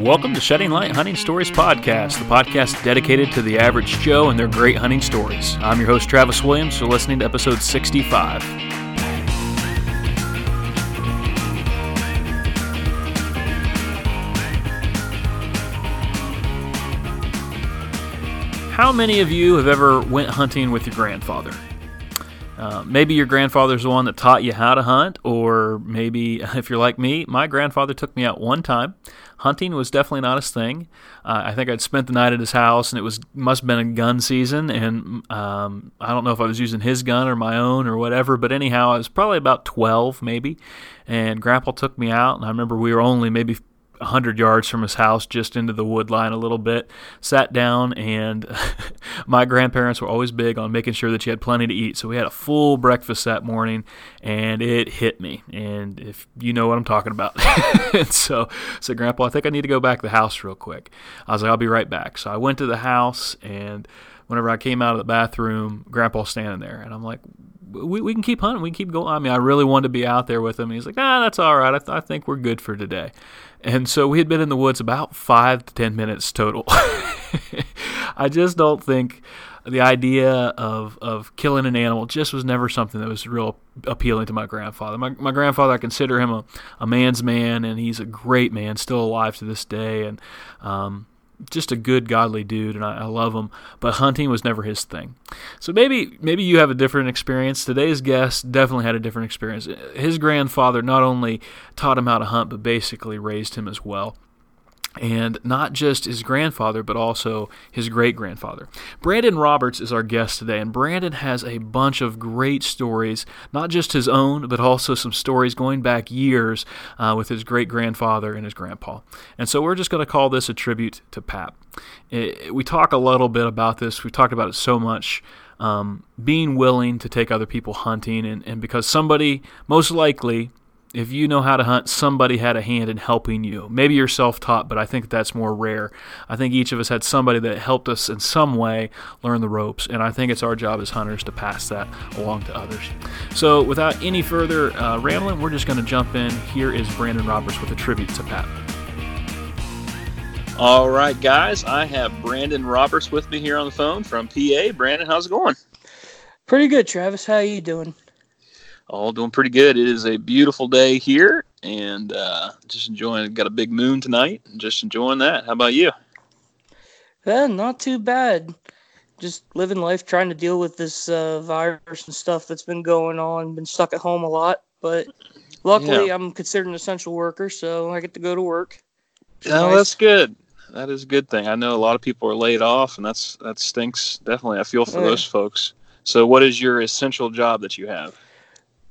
Welcome to Shedding Light Hunting Stories Podcast, the podcast dedicated to the average Joe and their great hunting stories. I'm your host, Travis Williams. You're listening to episode 65. How many of you have ever went hunting with your grandfather? Uh, maybe your grandfather's the one that taught you how to hunt, or maybe if you're like me, my grandfather took me out one time. Hunting was definitely not his thing. Uh, I think I'd spent the night at his house, and it was must have been a gun season, and um, I don't know if I was using his gun or my own or whatever. But anyhow, I was probably about 12 maybe, and Grandpa took me out, and I remember we were only maybe 100 yards from his house, just into the wood line a little bit. Sat down, and my grandparents were always big on making sure that you had plenty to eat. So we had a full breakfast that morning, and it hit me. And if you know what I'm talking about. and so I said, Grandpa, I think I need to go back to the house real quick. I was like, I'll be right back. So I went to the house, and whenever I came out of the bathroom, Grandpa's standing there. And I'm like, we, we can keep hunting. We can keep going. I mean, I really wanted to be out there with him. He's like, ah, that's all right. I, th- I think we're good for today. And so we had been in the woods about five to ten minutes total. I just don't think the idea of, of killing an animal just was never something that was real appealing to my grandfather. My, my grandfather, I consider him a, a man's man, and he's a great man, still alive to this day. And um, just a good godly dude and I, I, love him but hunting was never his thing. So maybe maybe you have a different experience. Today's guest definitely had a different experience. His grandfather not only taught him how to hunt but basically raised him as well and not just his grandfather, but also his great grandfather. Brandon Roberts is our guest today, and Brandon has a bunch of great stories, not just his own, but also some stories going back years uh, with his great grandfather and his grandpa. And so we're just going to call this a tribute to Pap. It, we talk a little bit about this, we've talked about it so much. Um, being willing to take other people hunting, and, and because somebody, most likely, if you know how to hunt, somebody had a hand in helping you. Maybe you're self taught, but I think that's more rare. I think each of us had somebody that helped us in some way learn the ropes, and I think it's our job as hunters to pass that along to others. So, without any further uh, rambling, we're just going to jump in. Here is Brandon Roberts with a tribute to Pap. All right, guys, I have Brandon Roberts with me here on the phone from PA. Brandon, how's it going? Pretty good, Travis. How are you doing? All doing pretty good. It is a beautiful day here, and uh, just enjoying. Got a big moon tonight, and just enjoying that. How about you? Yeah, not too bad. Just living life, trying to deal with this uh, virus and stuff that's been going on. Been stuck at home a lot, but luckily yeah. I'm considered an essential worker, so I get to go to work. Yeah, nice. that's good. That is a good thing. I know a lot of people are laid off, and that's that stinks. Definitely, I feel for yeah. those folks. So, what is your essential job that you have?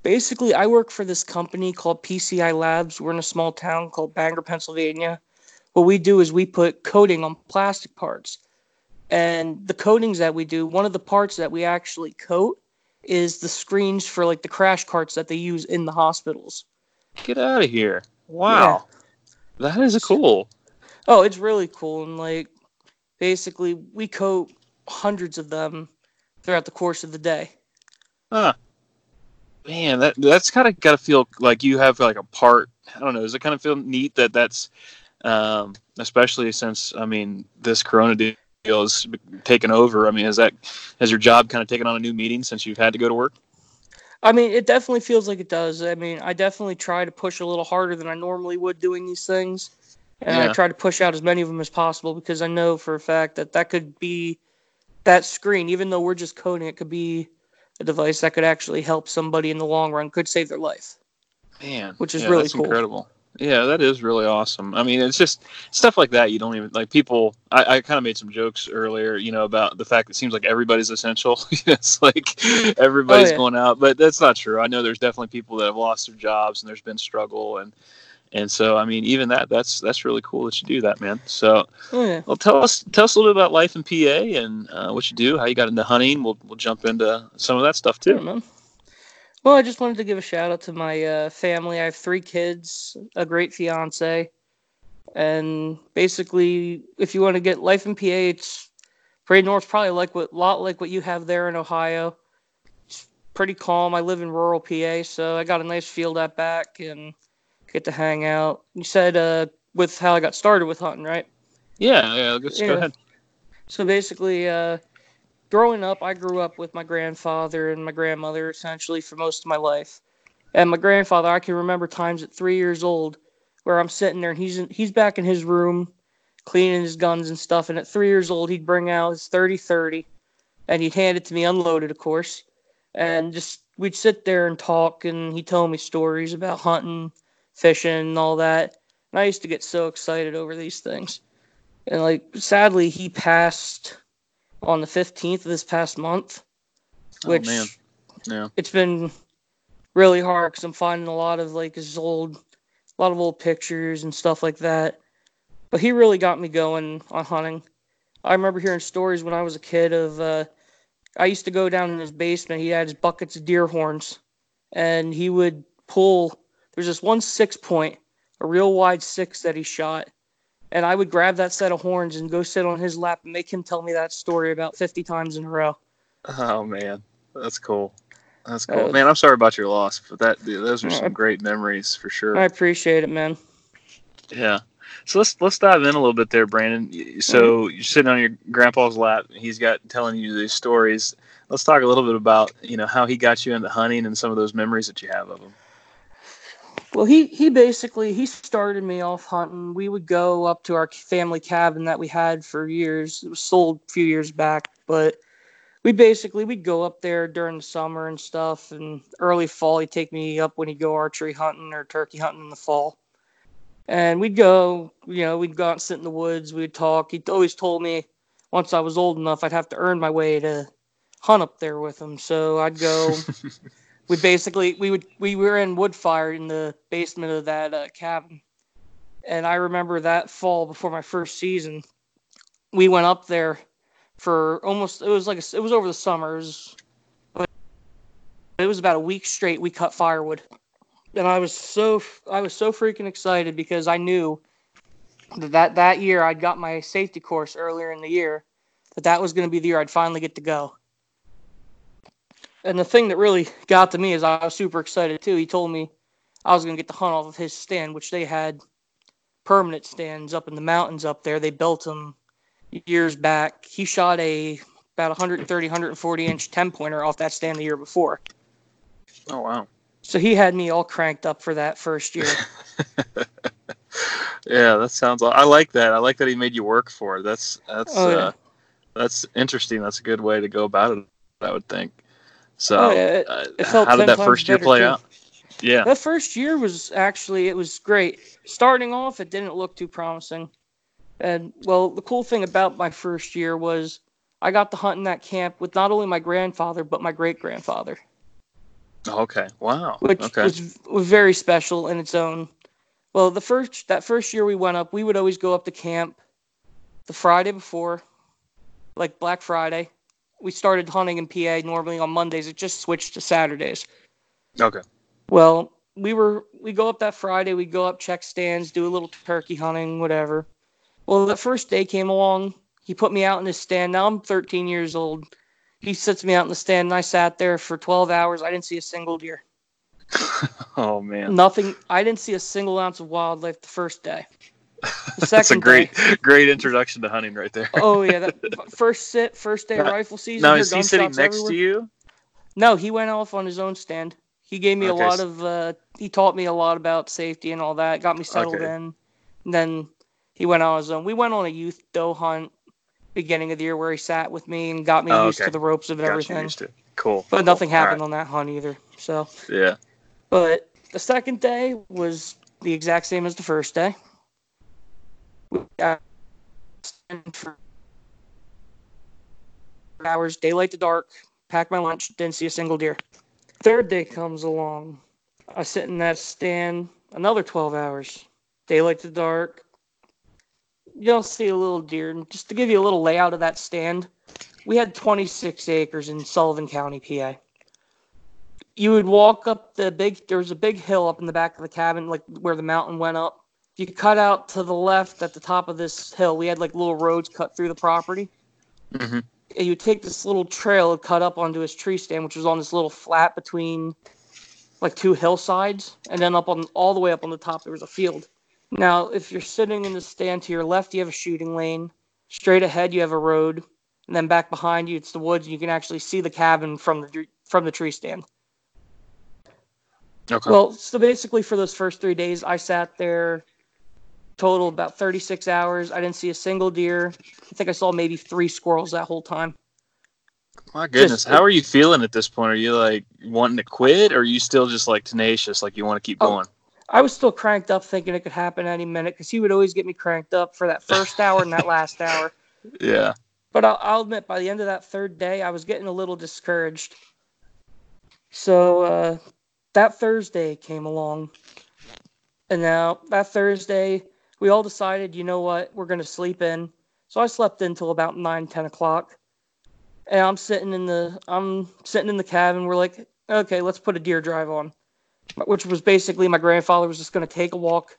Basically, I work for this company called PCI Labs. We're in a small town called Bangor, Pennsylvania. What we do is we put coating on plastic parts. And the coatings that we do, one of the parts that we actually coat is the screens for like the crash carts that they use in the hospitals. Get out of here. Wow. Yeah. That is cool. Oh, it's really cool. And like basically, we coat hundreds of them throughout the course of the day. Huh man, that that's kind of got to feel like you have like a part. I don't know. Does it kind of feel neat that that's, um, especially since I mean this Corona deal is taken over. I mean, is that has your job kind of taken on a new meaning since you've had to go to work? I mean, it definitely feels like it does. I mean, I definitely try to push a little harder than I normally would doing these things, and yeah. I try to push out as many of them as possible because I know for a fact that that could be that screen, even though we're just coding, it could be a device that could actually help somebody in the long run, could save their life. Man, which is yeah, really cool. incredible. Yeah, that is really awesome. I mean, it's just stuff like that. You don't even like people. I, I kind of made some jokes earlier, you know, about the fact that it seems like everybody's essential. it's like everybody's oh, yeah. going out, but that's not true. I know there's definitely people that have lost their jobs and there's been struggle and and so I mean even that that's that's really cool that you do that man. So oh, yeah. well tell us tell us a little bit about life in PA and uh, what you do how you got into hunting. We'll we'll jump into some of that stuff too. Man. well I just wanted to give a shout out to my uh, family. I have three kids a great fiance and basically if you want to get life in PA it's pretty north probably like what lot like what you have there in Ohio. It's pretty calm. I live in rural PA so I got a nice field at back and get to hang out. You said uh, with how I got started with hunting, right? Yeah, yeah. Just yeah. go ahead. So basically, uh, growing up, I grew up with my grandfather and my grandmother essentially for most of my life. And my grandfather, I can remember times at three years old where I'm sitting there and he's in, he's back in his room cleaning his guns and stuff. And at three years old, he'd bring out his 30 30 and he'd hand it to me unloaded, of course. And just we'd sit there and talk, and he'd tell me stories about hunting, fishing, and all that. And I used to get so excited over these things. And like, sadly, he passed on the 15th of this past month, oh, which oh, yeah. it's been really hard because I'm finding a lot of like his old, a lot of old pictures and stuff like that. But he really got me going on hunting. I remember hearing stories when I was a kid of uh, I used to go down in his basement. He had his buckets of deer horns, and he would pull. There's this one six point, a real wide six that he shot, and I would grab that set of horns and go sit on his lap and make him tell me that story about 50 times in a row. Oh man, that's cool. That's cool, uh, man. I'm sorry about your loss, but that those are some great memories for sure. I appreciate it, man. Yeah. So let's let's dive in a little bit there, Brandon. So mm-hmm. you're sitting on your grandpa's lap. He's got telling you these stories. Let's talk a little bit about you know how he got you into hunting and some of those memories that you have of him. Well, he he basically he started me off hunting. We would go up to our family cabin that we had for years. It was sold a few years back, but we basically we'd go up there during the summer and stuff. And early fall, he'd take me up when he'd go archery hunting or turkey hunting in the fall. And we'd go, you know, we'd go out and sit in the woods. We'd talk. He always told me once I was old enough, I'd have to earn my way to hunt up there with him. So I'd go. we basically we would we were in wood fire in the basement of that uh, cabin, and I remember that fall before my first season, we went up there for almost it was like a, it was over the summers but it was about a week straight. We cut firewood, and I was so I was so freaking excited because I knew that that, that year I'd got my safety course earlier in the year that that was going to be the year I'd finally get to go and the thing that really got to me is I was super excited too. He told me I was going to get the hunt off of his stand, which they had permanent stands up in the mountains up there. They built them years back. He shot a about 130, 140 inch 10 pointer off that stand the year before. Oh, wow. So he had me all cranked up for that first year. yeah, that sounds. I like that. I like that he made you work for it. That's that's oh, yeah. uh, that's interesting. That's a good way to go about it. I would think. So, oh, yeah, it, uh, it how did that first year play too. out? Yeah, that first year was actually it was great. Starting off, it didn't look too promising, and well, the cool thing about my first year was I got to hunt in that camp with not only my grandfather but my great grandfather. Okay. Wow. Which okay. was, was very special in its own. Well, the first that first year we went up, we would always go up to camp the Friday before, like Black Friday, we started hunting in PA normally on Mondays. It just switched to Saturdays. Okay. Well, we were we go up that Friday. We go up, check stands, do a little turkey hunting, whatever. Well, the first day came along. He put me out in his stand. Now I'm 13 years old. He sits me out in the stand, and I sat there for 12 hours. I didn't see a single deer. oh man. Nothing. I didn't see a single ounce of wildlife the first day. That's a great, day, great introduction to hunting right there. oh yeah, that first sit, first day of rifle season. Now is he sitting next everywhere. to you? No, he went off on his own stand. He gave me okay. a lot of. Uh, he taught me a lot about safety and all that. Got me settled okay. in. And then he went on his own. We went on a youth doe hunt beginning of the year where he sat with me and got me oh, used okay. to the ropes of everything. Cool. But cool. nothing happened right. on that hunt either. So yeah. But the second day was the exact same as the first day for hours, daylight to dark, pack my lunch, didn't see a single deer. Third day comes along. I sit in that stand another 12 hours, daylight to dark. You'll see a little deer. And just to give you a little layout of that stand, we had 26 acres in Sullivan County, PA. You would walk up the big, there was a big hill up in the back of the cabin, like where the mountain went up you cut out to the left at the top of this hill, we had like little roads cut through the property. Mm-hmm. And you take this little trail and cut up onto his tree stand, which was on this little flat between like two hillsides, and then up on all the way up on the top there was a field. Now, if you're sitting in the stand to your left, you have a shooting lane. Straight ahead, you have a road, and then back behind you, it's the woods. And you can actually see the cabin from the from the tree stand. Okay. Well, so basically, for those first three days, I sat there total about 36 hours. I didn't see a single deer. I think I saw maybe three squirrels that whole time. My goodness, just, how are you feeling at this point? Are you like wanting to quit, or are you still just like tenacious, like you want to keep oh, going? I was still cranked up, thinking it could happen any minute because he would always get me cranked up for that first hour and that last hour. Yeah. But I'll, I'll, admit, by the end of that third day, I was getting a little discouraged. So uh, that Thursday came along, and now that Thursday, we all decided, you know what, we're going to sleep in. So I slept until about nine, ten o'clock and I'm sitting in the I'm sitting in the cabin. We're like, okay, let's put a deer drive on, which was basically my grandfather was just going to take a walk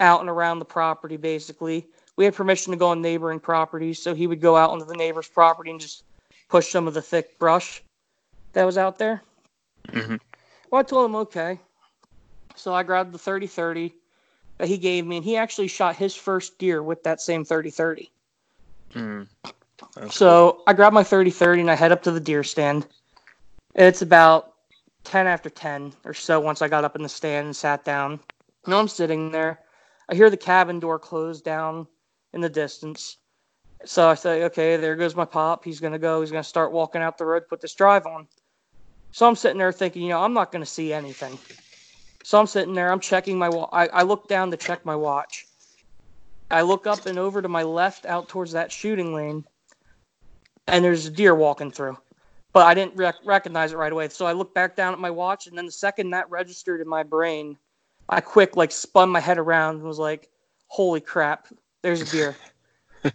out and around the property. Basically, we had permission to go on neighboring properties, so he would go out onto the neighbor's property and just push some of the thick brush that was out there. Mm-hmm. Well, I told him okay, so I grabbed the 30-30 that he gave me, and he actually shot his first deer with that same 30-30. Mm. So cool. I grab my 30 30 and I head up to the deer stand. It's about 10 after 10 or so once I got up in the stand and sat down. Now I'm sitting there. I hear the cabin door close down in the distance. So I say, okay, there goes my pop. He's going to go. He's going to start walking out the road, put this drive on. So I'm sitting there thinking, you know, I'm not going to see anything. So I'm sitting there. I'm checking my watch. I, I look down to check my watch. I look up and over to my left out towards that shooting lane and there's a deer walking through. But I didn't rec- recognize it right away. So I look back down at my watch, and then the second that registered in my brain, I quick like spun my head around and was like, "Holy crap! There's a deer."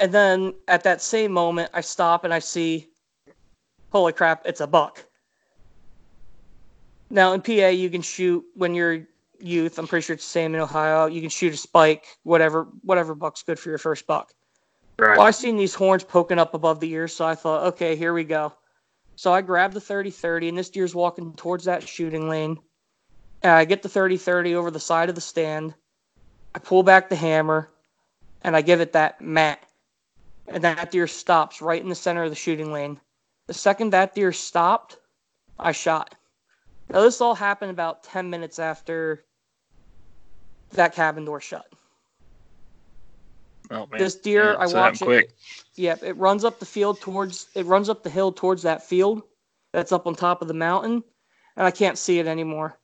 and then at that same moment, I stop and I see, "Holy crap! It's a buck." Now in PA, you can shoot when you're youth. I'm pretty sure it's the same in Ohio. You can shoot a spike, whatever whatever buck's good for your first buck. Right. Well, I seen these horns poking up above the ears, so I thought, okay, here we go. So I grabbed the 30-30, and this deer's walking towards that shooting lane. And I get the 30-30 over the side of the stand. I pull back the hammer, and I give it that mat. And that deer stops right in the center of the shooting lane. The second that deer stopped, I shot. Now this all happened about 10 minutes after that cabin door shut. Oh, man. This deer, yeah, I watch it. Quick. Yep, yeah, it runs up the field towards. It runs up the hill towards that field that's up on top of the mountain, and I can't see it anymore.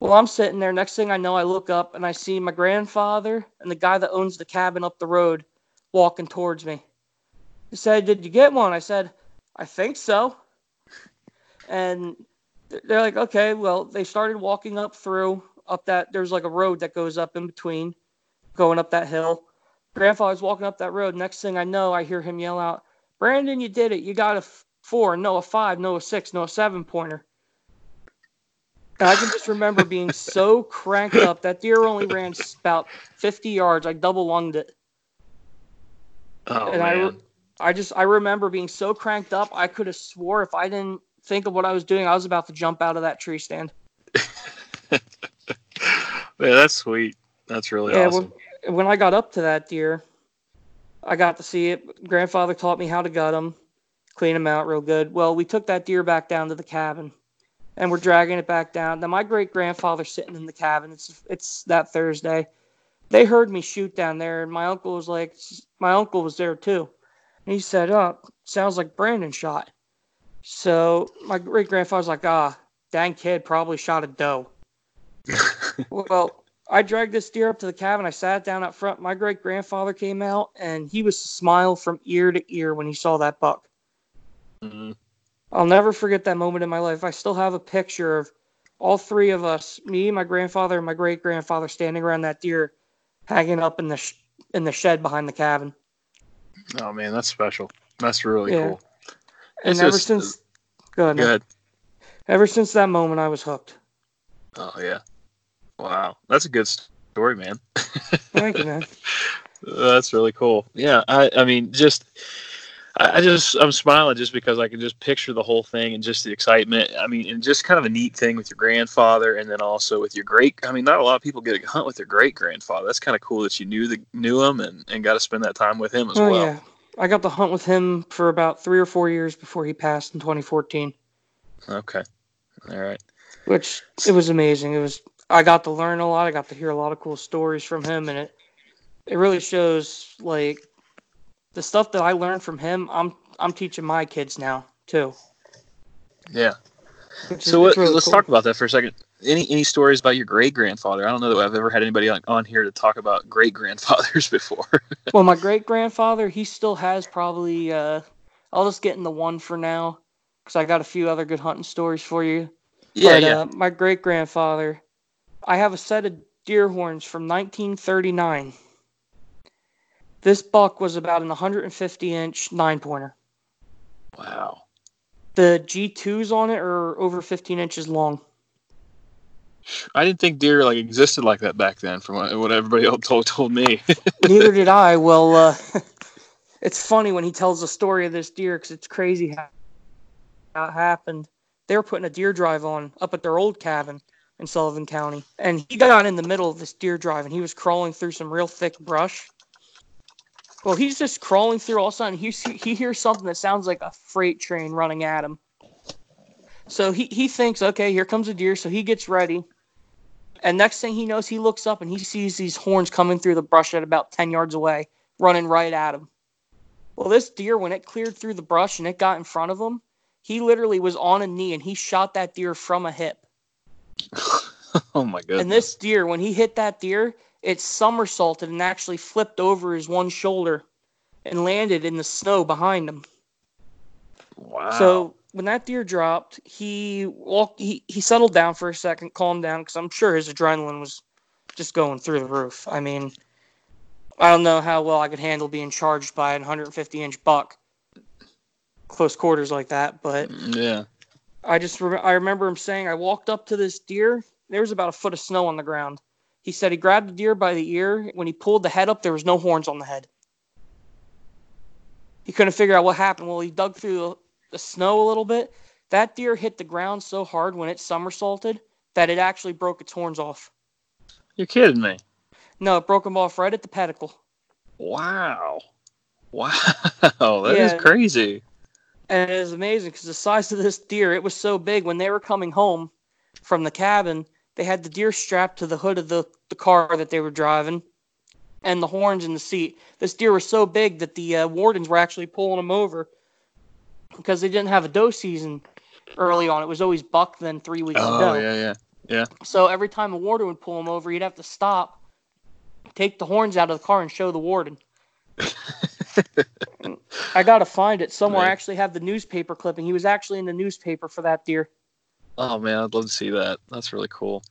Well, I'm sitting there. Next thing I know, I look up and I see my grandfather and the guy that owns the cabin up the road walking towards me. He said, "Did you get one?" I said, "I think so." And they're like, "Okay." Well, they started walking up through up that. There's like a road that goes up in between, going up that hill Grandpa was walking up that road. Next thing I know, I hear him yell out, Brandon, you did it. You got a four, no a five, no a six, no a seven pointer. And I can just remember being so cranked up. That deer only ran about 50 yards. I double lunged it. Oh, and man. I, I just, I remember being so cranked up, I could have swore if I didn't think of what I was doing, I was about to jump out of that tree stand. man, that's sweet. That's really yeah, awesome. Well, when I got up to that deer, I got to see it. Grandfather taught me how to gut them, clean them out real good. Well, we took that deer back down to the cabin, and we're dragging it back down. Now my great grandfather's sitting in the cabin. It's it's that Thursday. They heard me shoot down there, and my uncle was like, my uncle was there too, and he said, "Oh, sounds like Brandon shot." So my great grandfather's like, "Ah, dang kid, probably shot a doe." well, I dragged this deer up to the cabin. I sat down up front. My great grandfather came out, and he was smile from ear to ear when he saw that buck. Mm-hmm. I'll never forget that moment in my life. I still have a picture of all three of us, me, my grandfather, and my great grandfather, standing around that deer, hanging up in the sh- in the shed behind the cabin. Oh man, that's special. That's really yeah. cool. And it's ever just, since, uh, go ahead, go ahead. Ever since that moment, I was hooked. Oh yeah. Wow, that's a good story, man. Thank you, man. that's really cool. Yeah, I, I mean, just I just I'm smiling just because I can just picture the whole thing and just the excitement. I mean, and just kind of a neat thing with your grandfather, and then also with your great. I mean, not a lot of people get to hunt with their great grandfather. That's kind of cool that you knew the knew him and and got to spend that time with him as oh, well. Yeah, I got to hunt with him for about three or four years before he passed in 2014. Okay, all right. Which it was amazing. It was I got to learn a lot. I got to hear a lot of cool stories from him, and it it really shows like the stuff that I learned from him. I'm I'm teaching my kids now too. Yeah. Which so is, what, really let's cool. talk about that for a second. Any any stories about your great grandfather? I don't know that I've ever had anybody on, on here to talk about great grandfathers before. well, my great grandfather, he still has probably. Uh, I'll just get in the one for now because I got a few other good hunting stories for you. Yeah, but, yeah. Uh, my great grandfather, I have a set of deer horns from 1939. This buck was about an 150 inch nine pointer. Wow. The G2s on it are over 15 inches long. I didn't think deer like existed like that back then, from what, what everybody else told told me. Neither did I. Well, uh, it's funny when he tells the story of this deer because it's crazy how, how it happened. They were putting a deer drive on up at their old cabin in Sullivan County, and he got in the middle of this deer drive, and he was crawling through some real thick brush well, he's just crawling through. All of a sudden, he he hears something that sounds like a freight train running at him. So he he thinks, okay, here comes a deer. So he gets ready, and next thing he knows, he looks up and he sees these horns coming through the brush at about ten yards away, running right at him. Well, this deer, when it cleared through the brush and it got in front of him, he literally was on a knee and he shot that deer from a hip. oh my god! And this deer, when he hit that deer, it somersaulted and actually flipped over his one shoulder and landed in the snow behind him. Wow. So when that deer dropped, he walked he, he settled down for a second, calmed down because I'm sure his adrenaline was just going through the roof. I mean, I don't know how well I could handle being charged by a 150 inch buck close quarters like that, but yeah. I just re- I remember him saying I walked up to this deer. There was about a foot of snow on the ground. He said he grabbed the deer by the ear. When he pulled the head up, there was no horns on the head. He couldn't figure out what happened. Well, he dug through the snow a little bit. That deer hit the ground so hard when it somersaulted that it actually broke its horns off. You're kidding me. No, it broke them off right at the pedicle. Wow. Wow. That yeah. is crazy. And it is amazing because the size of this deer, it was so big when they were coming home from the cabin, they had the deer strapped to the hood of the the car that they were driving and the horns in the seat. This deer was so big that the uh, wardens were actually pulling him over because they didn't have a doe season early on. It was always buck, then three weeks oh, ago. yeah, yeah, yeah. So every time a warden would pull him over, he'd have to stop, take the horns out of the car, and show the warden. I gotta find it somewhere. Right. I actually have the newspaper clipping. He was actually in the newspaper for that deer. Oh man, I'd love to see that. That's really cool.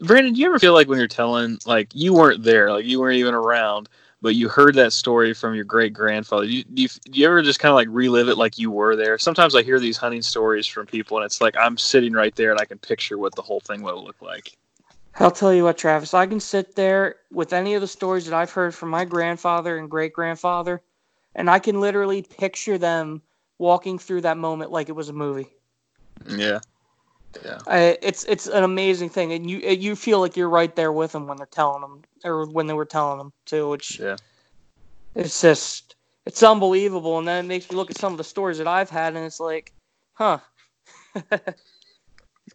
Brandon, do you ever feel like when you're telling, like you weren't there, like you weren't even around, but you heard that story from your great grandfather? Do you, do you, do you ever just kind of like relive it like you were there? Sometimes I hear these hunting stories from people, and it's like I'm sitting right there and I can picture what the whole thing would look like. I'll tell you what, Travis. I can sit there with any of the stories that I've heard from my grandfather and great grandfather, and I can literally picture them walking through that moment like it was a movie. Yeah. Yeah, I, it's it's an amazing thing, and you you feel like you're right there with them when they're telling them, or when they were telling them too. Which yeah, it's just it's unbelievable, and then it makes me look at some of the stories that I've had, and it's like, huh.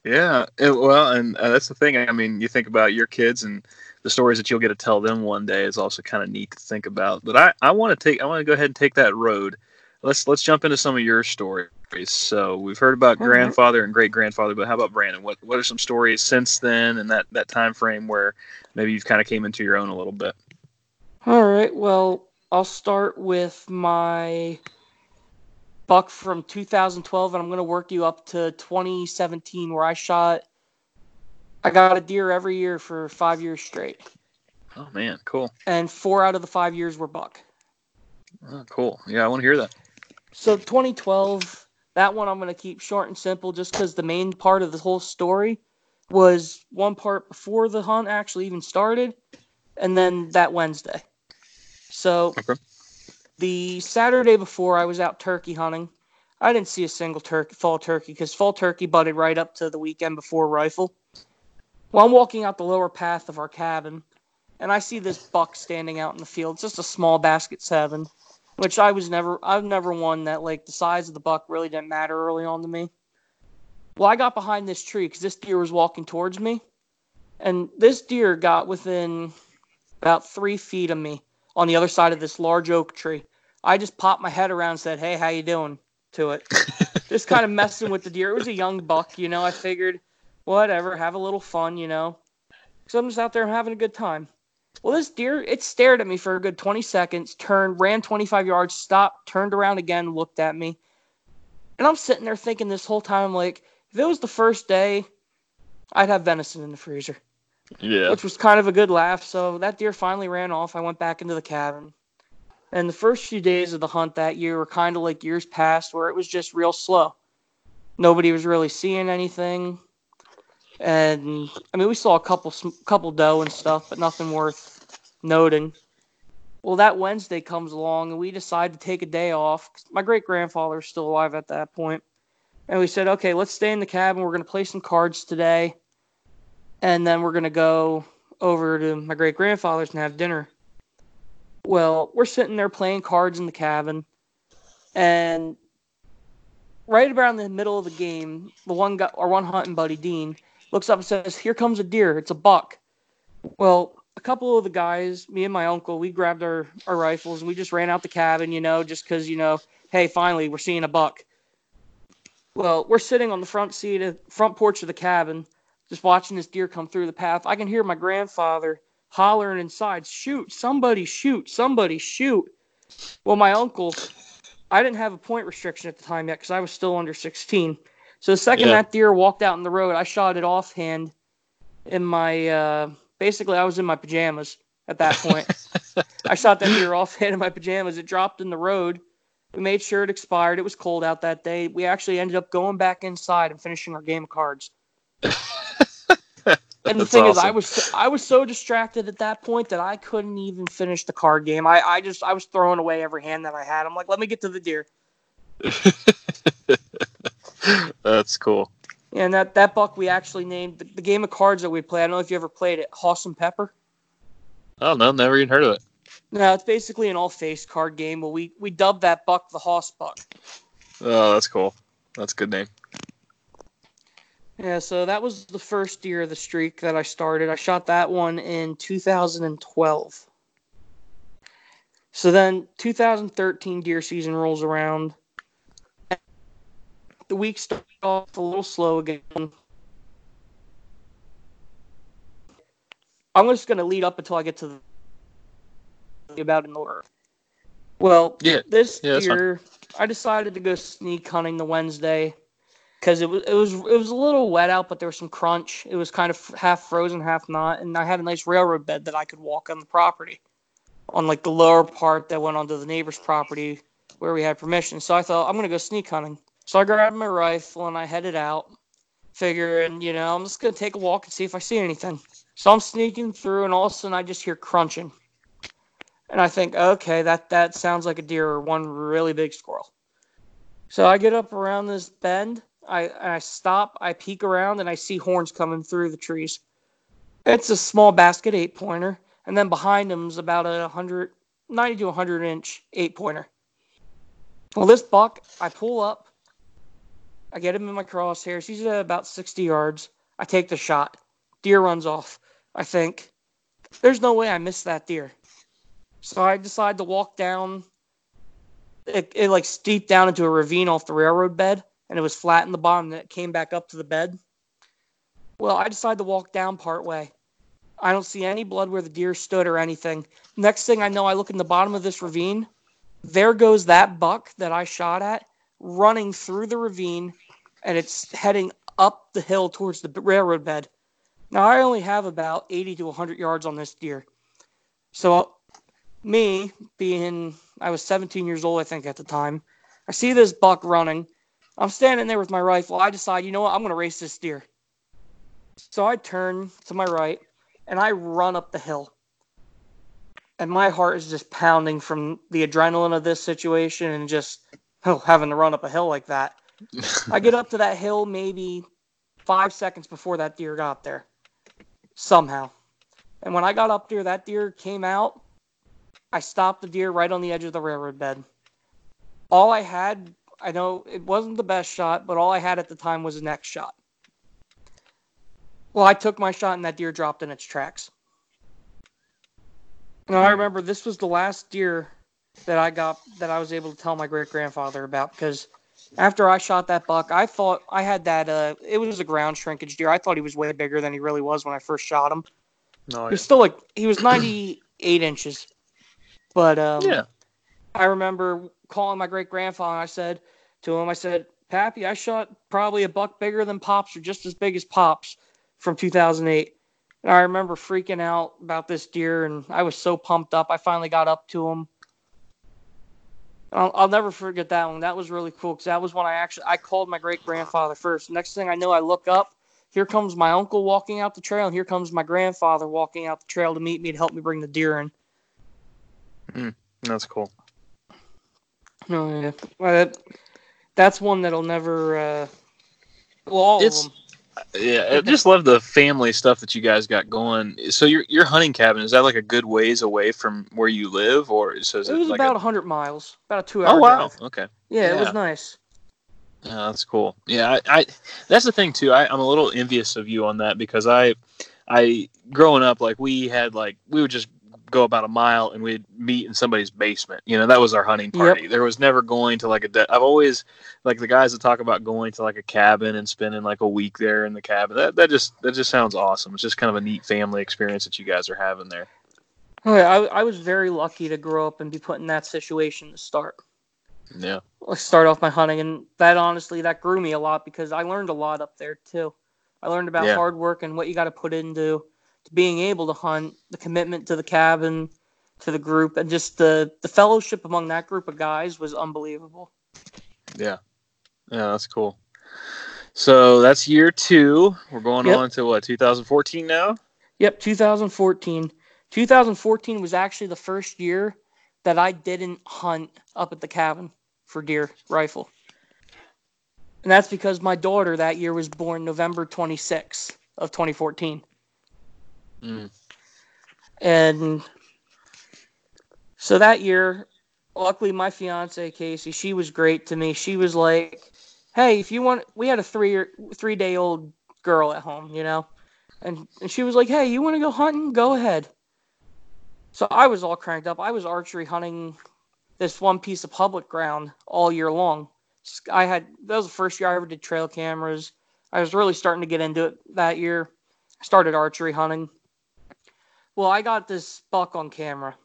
yeah, it, well, and uh, that's the thing. I mean, you think about your kids and the stories that you'll get to tell them one day is also kind of neat to think about. But I, I want to take I want to go ahead and take that road. Let's let's jump into some of your stories. So we've heard about mm-hmm. grandfather and great grandfather, but how about Brandon? What what are some stories since then and that that time frame where maybe you've kind of came into your own a little bit? All right. Well, I'll start with my buck from 2012, and I'm going to work you up to 2017, where I shot. I got a deer every year for five years straight. Oh man, cool. And four out of the five years were buck. Oh, cool. Yeah, I want to hear that. So 2012, that one I'm going to keep short and simple just because the main part of the whole story was one part before the hunt actually even started, and then that Wednesday. So, okay. the Saturday before, I was out turkey hunting. I didn't see a single turkey, fall turkey because fall turkey butted right up to the weekend before rifle. Well, I'm walking out the lower path of our cabin, and I see this buck standing out in the field. Just a small basket seven, which I was never, I've never one that like the size of the buck really didn't matter early on to me. Well, I got behind this tree because this deer was walking towards me, and this deer got within about three feet of me on the other side of this large oak tree. I just popped my head around and said, "Hey, how you doing?" to it, just kind of messing with the deer. It was a young buck, you know. I figured, whatever, have a little fun, you know. So I'm just out there having a good time. Well, this deer, it stared at me for a good 20 seconds, turned, ran 25 yards, stopped, turned around again, looked at me. And I'm sitting there thinking this whole time, like, if it was the first day, I'd have venison in the freezer. Yeah. Which was kind of a good laugh. So that deer finally ran off. I went back into the cabin. And the first few days of the hunt that year were kind of like years past where it was just real slow. Nobody was really seeing anything. And I mean, we saw a couple couple doe and stuff, but nothing worth noting. Well, that Wednesday comes along, and we decide to take a day off. My great grandfather is still alive at that point, and we said, okay, let's stay in the cabin. We're going to play some cards today, and then we're going to go over to my great grandfather's and have dinner. Well, we're sitting there playing cards in the cabin, and right around the middle of the game, the one guy, our one hunting buddy Dean, looks up and says, "Here comes a deer. It's a buck." Well, a couple of the guys, me and my uncle, we grabbed our, our rifles and we just ran out the cabin, you know, just because, you know, hey, finally we're seeing a buck. Well, we're sitting on the front seat, of, front porch of the cabin, just watching this deer come through the path. I can hear my grandfather hollering inside, shoot, somebody shoot, somebody shoot. Well, my uncle, I didn't have a point restriction at the time yet because I was still under 16. So the second yeah. that deer walked out in the road, I shot it offhand in my, uh, basically, I was in my pajamas at that point. I shot that deer offhand in my pajamas. It dropped in the road. We made sure it expired. It was cold out that day. We actually ended up going back inside and finishing our game of cards. And the thing awesome. is, I was I was so distracted at that point that I couldn't even finish the card game. I, I just I was throwing away every hand that I had. I'm like, let me get to the deer. That's cool. Yeah, and that that buck we actually named the, the, game of cards that we play. I don't know if you ever played it, Hoss and Pepper. Oh no, never even heard of it. No, it's basically an all face card game, but we we dubbed that buck the Hoss buck. Oh, that's cool. That's a good name. Yeah, so that was the first year of the streak that I started. I shot that one in 2012. So then 2013 deer season rolls around. The week starts off a little slow again. I'm just going to lead up until I get to the about in the order. Well, yeah, this yeah, year I decided to go sneak hunting the Wednesday because it was it was it was a little wet out, but there was some crunch. It was kind of half frozen, half not, and I had a nice railroad bed that I could walk on the property, on like the lower part that went onto the neighbor's property where we had permission. So I thought I'm gonna go sneak hunting. So I grabbed my rifle and I headed out, figuring you know I'm just gonna take a walk and see if I see anything. So I'm sneaking through, and all of a sudden I just hear crunching, and I think, okay, that that sounds like a deer or one really big squirrel. So I get up around this bend I I stop, I peek around, and I see horns coming through the trees. It's a small basket eight pointer, and then behind him is about a hundred, ninety to hundred inch eight pointer. Well, this buck, I pull up, I get him in my crosshairs. He's at about sixty yards. I take the shot. Deer runs off. I think there's no way I missed that deer. So I decide to walk down. It, it like steeped down into a ravine off the railroad bed and it was flat in the bottom and it came back up to the bed. Well, I decide to walk down part way. I don't see any blood where the deer stood or anything. Next thing I know, I look in the bottom of this ravine. There goes that buck that I shot at running through the ravine and it's heading up the hill towards the railroad bed. Now, I only have about 80 to 100 yards on this deer. So, me being, I was 17 years old, I think, at the time, I see this buck running. I'm standing there with my rifle. I decide, you know what? I'm going to race this deer. So I turn to my right and I run up the hill. and my heart is just pounding from the adrenaline of this situation and just oh, having to run up a hill like that. I get up to that hill maybe five seconds before that deer got there, somehow. And when I got up there, that deer came out. I stopped the deer right on the edge of the railroad bed. All I had, I know it wasn't the best shot, but all I had at the time was a next shot. Well, I took my shot and that deer dropped in its tracks. And I remember this was the last deer that I got that I was able to tell my great grandfather about because after I shot that buck, I thought I had that. Uh, it was a ground shrinkage deer. I thought he was way bigger than he really was when I first shot him. No, yeah. He was still like he was 98 inches, but um, yeah. I remember calling my great grandfather. and I said to him, I said, "Pappy, I shot probably a buck bigger than Pops or just as big as Pops from 2008." And I remember freaking out about this deer, and I was so pumped up. I finally got up to him. I'll, I'll never forget that one. That was really cool because that was when I actually I called my great grandfather first. Next thing I know, I look up. Here comes my uncle walking out the trail, and here comes my grandfather walking out the trail to meet me to help me bring the deer in. Mm, that's cool. No, yeah, well, that's one that'll never. Uh, well, all it's, of them yeah, I just love the family stuff that you guys got going. So your your hunting cabin is that like a good ways away from where you live, or so is it, it was like about a... hundred miles, about a two oh, hour. Oh wow, drive. okay. Yeah, yeah, it was nice. Yeah, that's cool. Yeah, I, I that's the thing too. I, I'm a little envious of you on that because I, I growing up like we had like we would just go about a mile and we'd meet in somebody's basement. You know, that was our hunting party. Yep. There was never going to like a. De- I've always like the guys that talk about going to like a cabin and spending like a week there in the cabin. That that just that just sounds awesome. It's just kind of a neat family experience that you guys are having there. Oh, yeah, I, I was very lucky to grow up and be put in that situation to start. Yeah. Let's start off my hunting, and that honestly that grew me a lot because I learned a lot up there too. I learned about yeah. hard work and what you got to put into to being able to hunt, the commitment to the cabin, to the group, and just the the fellowship among that group of guys was unbelievable. Yeah, yeah, that's cool. So that's year two. We're going yep. on to what 2014 now. Yep, 2014. 2014 was actually the first year that I didn't hunt up at the cabin for deer rifle. And that's because my daughter that year was born November 26th of 2014. Mm. And so that year, luckily, my fiance Casey, she was great to me. She was like, "Hey, if you want, we had a three year, three day old girl at home, you know, and and she was like, "Hey, you want to go hunting? Go ahead." So I was all cranked up. I was archery hunting this one piece of public ground all year long. I had that was the first year I ever did trail cameras. I was really starting to get into it that year. I started archery hunting. Well, I got this buck on camera,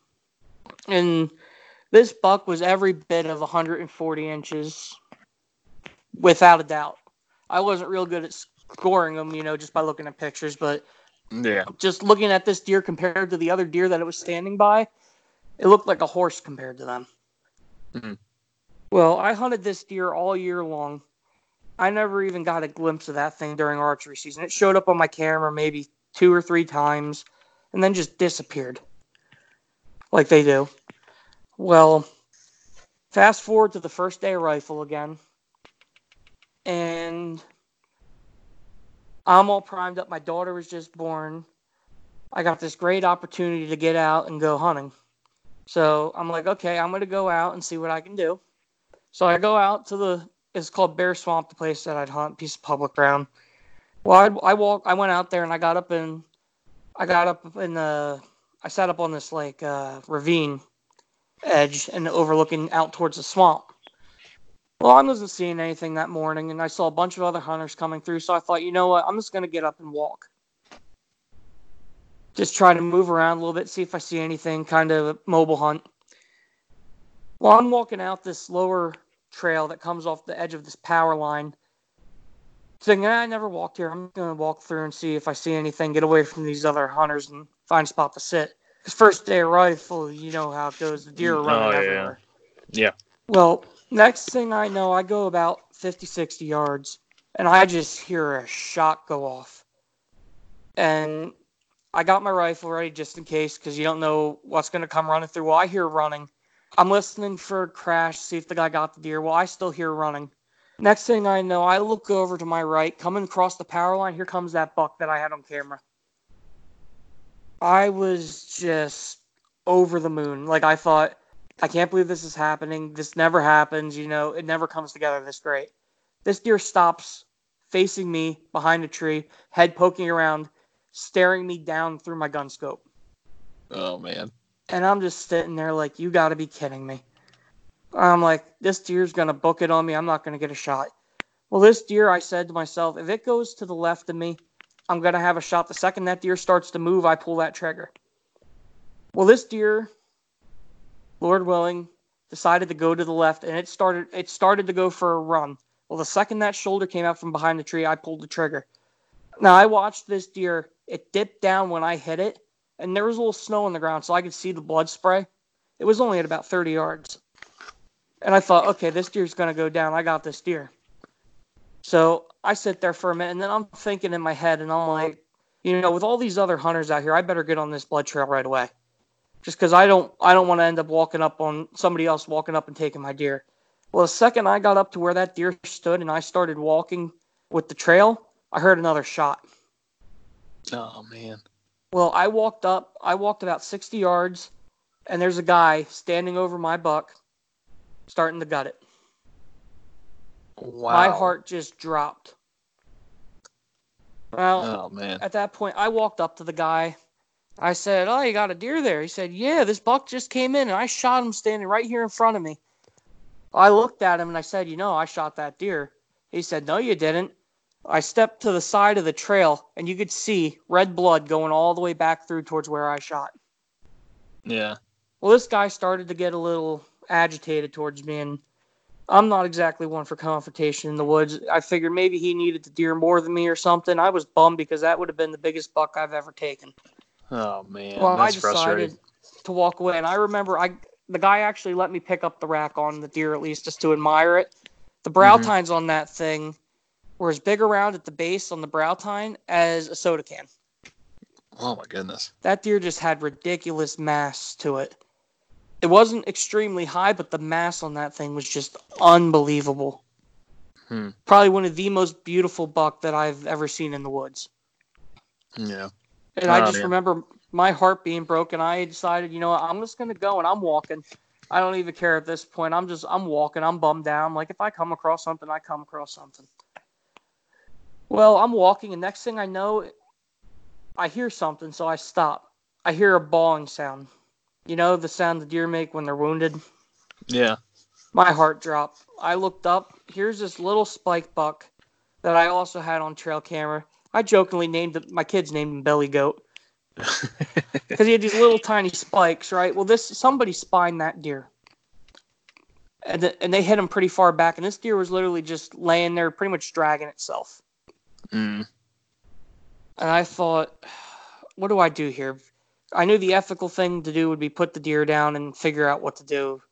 and this buck was every bit of 140 inches, without a doubt. I wasn't real good at scoring them, you know, just by looking at pictures, but yeah, just looking at this deer compared to the other deer that it was standing by, it looked like a horse compared to them. Mm-hmm. Well, I hunted this deer all year long. I never even got a glimpse of that thing during archery season. It showed up on my camera maybe two or three times and then just disappeared like they do. Well, fast forward to the first day of rifle again, and I'm all primed up. My daughter was just born. I got this great opportunity to get out and go hunting. So I'm like, okay, I'm going to go out and see what I can do. So I go out to the, it's called Bear Swamp, the place that I'd hunt, piece of public ground. Well, I, I walk, I went out there and I got up in I got up in the, I sat up on this like uh, ravine edge and overlooking out towards the swamp. Well, I wasn't seeing anything that morning, and I saw a bunch of other hunters coming through. So I thought, you know what, I'm just gonna get up and walk. Just try to move around a little bit, see if I see anything, kind of mobile hunt. Well, I'm walking out this lower trail that comes off the edge of this power line thinking, I never walked here. I'm going to walk through and see if I see anything, get away from these other hunters and find a spot to sit. Because first day of rifle, you know how it goes. The deer mm, are running oh, yeah. everywhere. Yeah. Well, next thing I know, I go about 50, 60 yards, and I just hear a shot go off. And I got my rifle ready just in case because you don't know what's going to come running through. Well, I hear running. I'm listening for a crash, see if the guy got the deer. Well, I still hear running. Next thing I know, I look over to my right, coming across the power line. Here comes that buck that I had on camera. I was just over the moon. Like, I thought, I can't believe this is happening. This never happens. You know, it never comes together this great. This deer stops facing me behind a tree, head poking around, staring me down through my gun scope. Oh, man. And I'm just sitting there like, you got to be kidding me. I'm like, this deer's going to book it on me. I'm not going to get a shot. Well, this deer, I said to myself, if it goes to the left of me, I'm going to have a shot. The second that deer starts to move, I pull that trigger. Well, this deer, Lord willing, decided to go to the left and it started it started to go for a run. Well, the second that shoulder came out from behind the tree, I pulled the trigger. Now, I watched this deer. It dipped down when I hit it, and there was a little snow on the ground, so I could see the blood spray. It was only at about 30 yards. And I thought, okay, this deer's going to go down. I got this deer. So I sit there for a minute, and then I'm thinking in my head, and I'm like, you know, with all these other hunters out here, I better get on this blood trail right away. Just because I don't, I don't want to end up walking up on somebody else walking up and taking my deer. Well, the second I got up to where that deer stood, and I started walking with the trail, I heard another shot. Oh man. Well, I walked up. I walked about 60 yards, and there's a guy standing over my buck, starting to gut it. Wow. My heart just dropped. Well, Oh man. at that point, I walked up to the guy. I said, "Oh, you got a deer there?" He said, "Yeah, this buck just came in, and I shot him standing right here in front of me." I looked at him and I said, "You know, I shot that deer." He said, "No, you didn't." I stepped to the side of the trail, and you could see red blood going all the way back through towards where I shot. Yeah. Well, this guy started to get a little agitated towards me, and I'm not exactly one for confrontation in the woods. I figured maybe he needed the deer more than me or something. I was bummed because that would have been the biggest buck I've ever taken. Oh man. well, I decided to walk away, and I remember I the guy actually let me pick up the rack on the deer at least just to admire it. The brow Mhm. tines on that thing were as big around at the base on the brow tine as a soda can. Oh my goodness. That deer just had ridiculous mass to it. It wasn't extremely high, but the mass on that thing was just unbelievable. Hmm. Probably one of the most beautiful buck that I've ever seen in the woods. Yeah. And I Oh, just man. remember my heart being broken. I decided, you know, what, I'm just gonna go and I'm walking. I don't even care at this point. I'm just I'm walking. I'm bummed down. Like if I come across something, I come across something. Well, I'm walking, and next thing I know, I hear something, so I stop. I hear a bawling sound. You know the sound the deer make when they're wounded. Yeah. My heart dropped. I looked up. Here's this little spike buck that I also had on trail camera. I jokingly named it, my kids named him Belly Goat because he had these little tiny spikes, right? Well, this somebody spined that deer, and th- and they hit him pretty far back, and this deer was literally just laying there, pretty much dragging itself. Mm. And I thought, what do I do here? I knew the ethical thing to do would be put the deer down and figure out what to do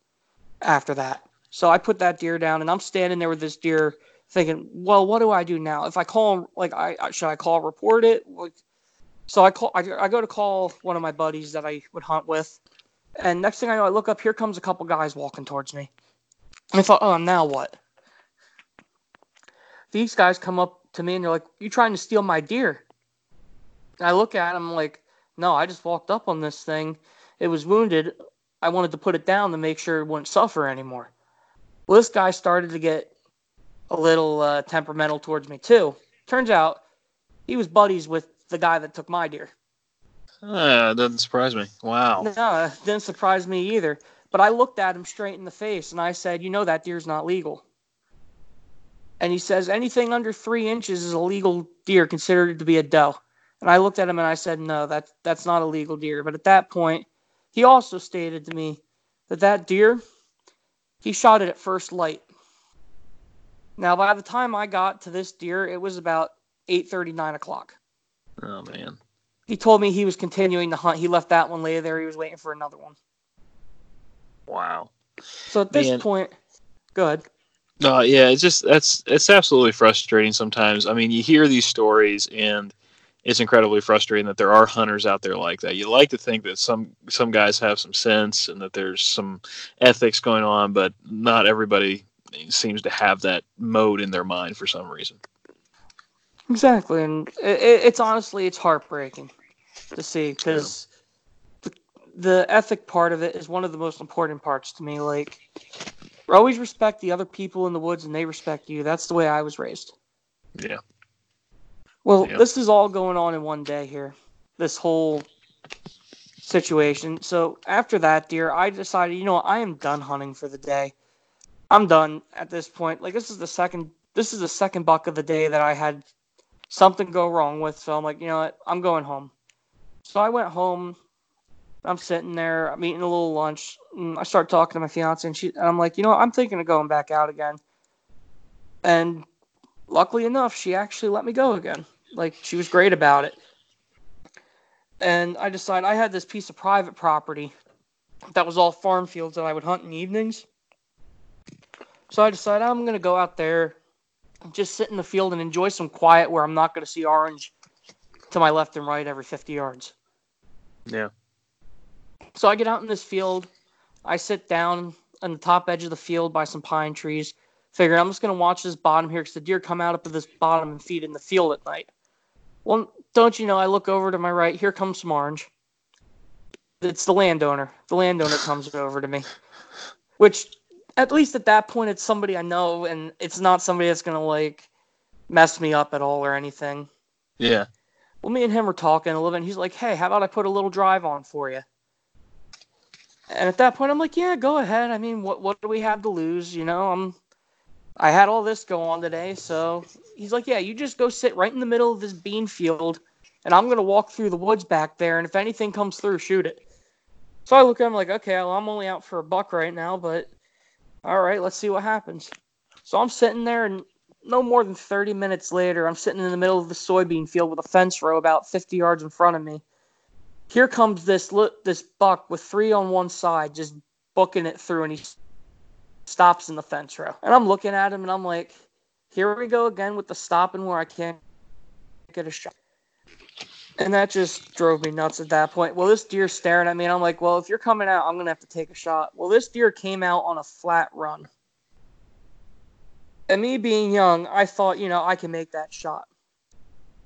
after that. So I put that deer down, and I'm standing there with this deer, thinking, well, what do I do now? If I call him, like, I should I call report it? Like, so I call, I, I go to call one of my buddies that I would hunt with, and next thing I know, I look up. Here comes a couple guys walking towards me, and I thought, oh, now what? These guys come up to me and they're like, "You trying to steal my deer?" And I look at them like, "No, I just walked up on this thing. It was wounded. I wanted to put it down to make sure it wouldn't suffer anymore." Well, this guy started to get a little uh, temperamental towards me too. Turns out he was buddies with the guy that took my deer. Ah, doesn't surprise me. Wow. No, it didn't surprise me either. But I looked at him straight in the face and I said, You know, that deer's not legal. And he says, Anything under three inches is a legal deer considered to be a doe. And I looked at him and I said, No, that's, that's not a legal deer. But at that point, he also stated to me that that deer, he shot it at first light. Now, by the time I got to this deer, it was about 8:30, 9 o'clock. Oh man. He told me he was continuing to hunt. He left that one lay there. He was waiting for another one. Wow. So at this Man. point, good. No, uh, yeah, it's just that's it's absolutely frustrating sometimes. I mean, you hear these stories and it's incredibly frustrating that there are hunters out there like that. You like to think that some some guys have some sense and that there's some ethics going on, but not everybody seems to have that mode in their mind for some reason. Exactly, and it, it's honestly it's heartbreaking to see because yeah. the, the ethic part of it is one of the most important parts to me. Like, always respect the other people in the woods, and they respect you. That's the way I was raised. Yeah. Well, yeah. this is all going on in one day here. This whole situation. So after that, deer, I decided, you know, I am done hunting for the day. I'm done at this point. Like this is the second this is the second buck of the day that I had something go wrong with. So I'm like, you know what? I'm going home. So I went home. I'm sitting there. I'm eating a little lunch. I start talking to my fiance, and she. And I'm like, you know, what? I'm thinking of going back out again. And luckily enough, she actually let me go again. Like she was great about it. And I decided I had this piece of private property that was all farm fields that I would hunt in evenings. So I decided I'm going to go out there, just sit in the field and enjoy some quiet where I'm not going to see orange to my left and right every 50 yards. Yeah. So I get out in this field. I sit down on the top edge of the field by some pine trees, figuring I'm just going to watch this bottom here because the deer come out up of this bottom and feed in the field at night. Well, don't you know, I look over to my right. Here comes some orange. It's the landowner. The landowner comes over to me, which at least at that point, it's somebody I know, and it's not somebody that's going to like mess me up at all or anything. Yeah. Well, me and him were talking a little bit, and he's like, hey, how about I put a little drive on for you? And at that point, I'm like, yeah, go ahead. I mean, what what do we have to lose? You know, I'm I had all this go on today, so he's like, yeah, you just go sit right in the middle of this bean field, and I'm gonna walk through the woods back there, and if anything comes through, shoot it. So I look at him like, okay, well, I'm only out for a buck right now, but all right, let's see what happens. So I'm sitting there, and no more than 30 minutes later, I'm sitting in the middle of the soybean field with a fence row about 50 yards in front of me. Here comes this look, this buck with three on one side, just booking it through, and he stops in the fence row. And I'm looking at him and I'm like, here we go again with the stopping where I can't get a shot. And that just drove me nuts at that point. Well, this deer staring at me, and I'm like, well, if you're coming out, I'm going to have to take a shot. Well, this deer came out on a flat run. And me being young, I thought, you know, I can make that shot.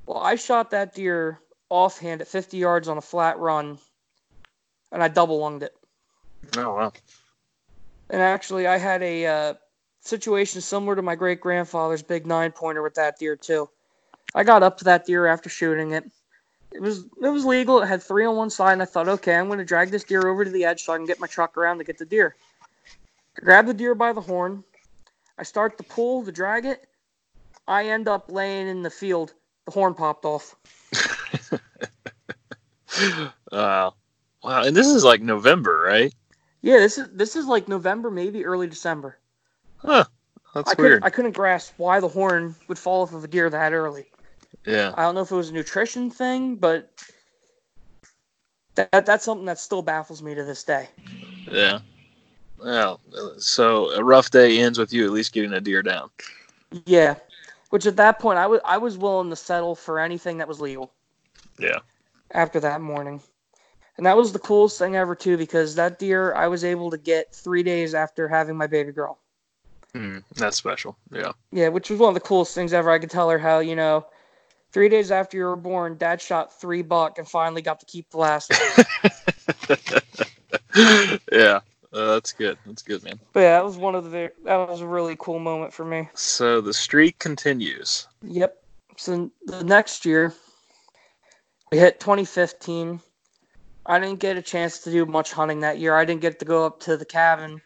Well, I shot that deer offhand at 50 yards on a flat run, and I double lunged it. Oh, wow. And actually, I had a uh, situation similar to my great grandfather's big nine pointer with that deer too. I got up to that deer after shooting it. It was it was legal. It had three on one side, and I thought, okay, I'm going to drag this deer over to the edge so I can get my truck around to get the deer. I grab the deer by the horn. I start to pull to drag it. I end up laying in the field. The horn popped off. wow, wow! And this is like November, right? Yeah, this is this is like November, maybe early December. Huh. That's I weird. Couldn't, I couldn't grasp why the horn would fall off of a deer that early. Yeah. I don't know if it was a nutrition thing, but that that's something that still baffles me to this day. Yeah. Well, so a rough day ends with you at least getting a deer down. Yeah. Which at that point I was I was willing to settle for anything that was legal. Yeah. After that morning. And that was the coolest thing ever too, because that deer I was able to get three days after having my baby girl. Mm, that's special. Yeah. Yeah, which was one of the coolest things ever. I could tell her how, you know, three days after you were born, dad shot three buck and finally got to keep the last yeah. Uh, that's good. That's good, man. But yeah, that was one of the that was a really cool moment for me. So the streak continues. Yep. So the next year, we hit 2015. I didn't get a chance to do much hunting that year. I didn't get to go up to the cabin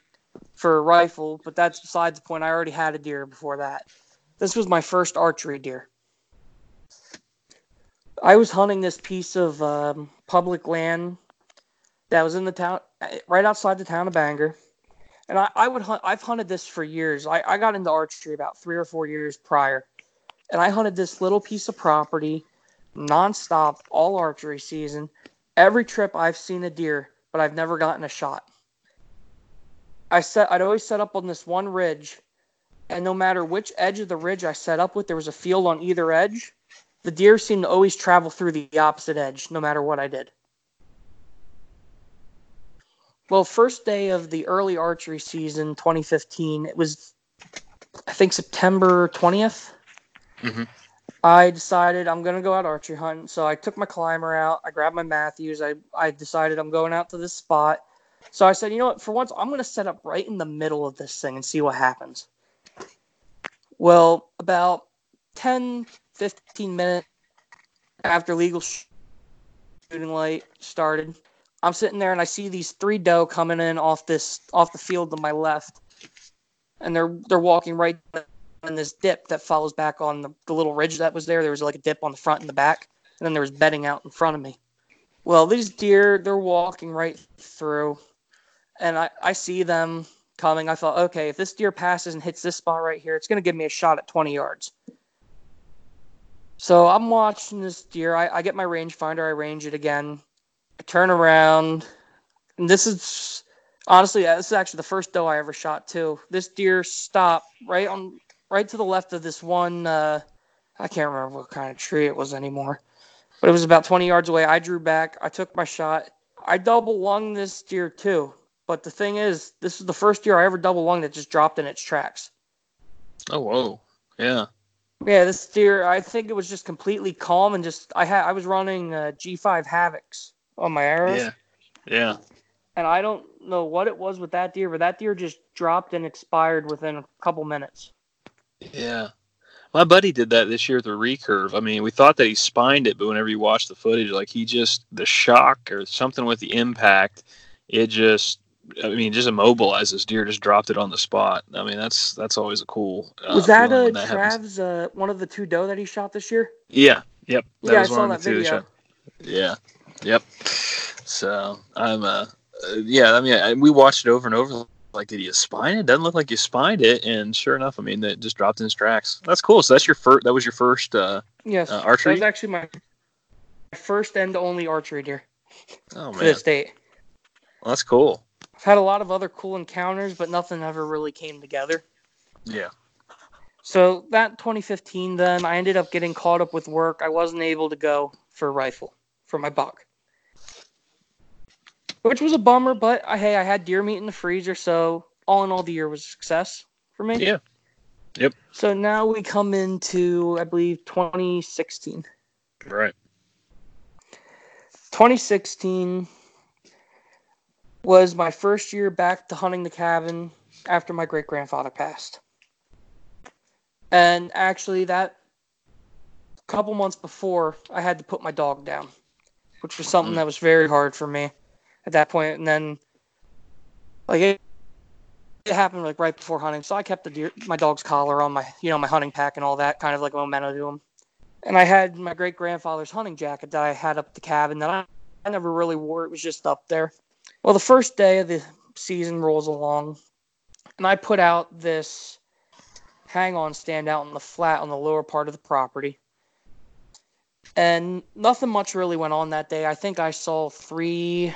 for a rifle, but that's besides the point. I already had a deer before that. This was my first archery deer. I was hunting this piece of um, public land that was in the town, right outside the town of Bangor. And I, I would hunt, I've hunted this for years. I, I got into archery about three or four years prior. And I hunted this little piece of property nonstop all archery season every trip I've seen a deer, but I've never gotten a shot. I set I'd always set up on this one ridge, and no matter which edge of the ridge I set up with, there was a field on either edge, the deer seemed to always travel through the opposite edge, no matter what I did. Well, first day of the early archery season, 2015, it was, I think, September 20th. Mhm. I decided I'm to go out archery hunting. So I took my climber out. I grabbed my Mathews. I, I decided I'm going out to this spot. So I said, you know what? For once, I'm to set up right in the middle of this thing and see what happens. Well, about 10, 15 minutes after legal shooting light started, I'm sitting there and I see these three doe coming in off this off the field to my left, and they're they're walking right in this dip that follows back on the, the little ridge that was there. There was like a dip on the front and the back, and then there was bedding out in front of me. Well, these deer they're walking right through, and I I see them coming. I thought, okay, if this deer passes and hits this spot right here, it's going to give me a shot at 20 yards. So I'm watching this deer. I, I get my rangefinder. I range it again. I turn around, and this is honestly this is actually the first doe I ever shot too. This deer stopped right on right to the left of this one. Uh, I can't remember what kind of tree it was anymore, but it was about 20 yards away. I drew back. I took my shot. I double lung this deer too. But the thing is, this is the first deer I ever double lung that just dropped in its tracks. Oh whoa, yeah. Yeah, this deer, I think it was just completely calm and just I had I was running uh, G5 Havocs on my arrows. Yeah, yeah. And I don't know what it was with that deer, but that deer just dropped and expired within a couple minutes. Yeah. My buddy did that this year with the recurve. I mean, we thought that he spined it, but whenever you watch the footage, like he just the shock or something with the impact, it just I mean, just immobilized this deer, just dropped it on the spot. I mean, that's that's always a cool. Uh, was that uh, that Trav's uh, one of the two doe that he shot this year? Yeah. Yep. That yeah, I saw that video. Yeah. Yep. So I'm uh, yeah. I mean, I, we watched it over and over. Like, did you spine it? Doesn't look like you spined it. And sure enough, I mean, that just dropped in his tracks. That's cool. So that's your first. That was your first. uh Yes. Uh, archery. That was actually my first and only archery deer. Oh man. To this date. Well, that's cool. I've had a lot of other cool encounters, but nothing ever really came together. Yeah. So that 2015, then I ended up getting caught up with work. I wasn't able to go for a rifle for my buck, which was a bummer. But I, hey, I had deer meat in the freezer, so all in all, the year was a success for me. Yeah. Yep. So now we come into, I believe, 2016. Right. 2016 was my first year back to hunting the cabin after my great grandfather passed. And actually, that couple months before, I had to put my dog down, which was something mm. that was very hard for me at that point. And then, like it, it happened like right before hunting, so I kept the deer, my dog's collar on my, you know, my hunting pack and all that, kind of like a memento to him. And I had my great grandfather's hunting jacket that I had up the cabin that I, I never really wore. It was just up there. Well, the first day of the season rolls along, and I put out this hang on stand out in the flat on the lower part of the property. And nothing much really went on that day. I think I saw three.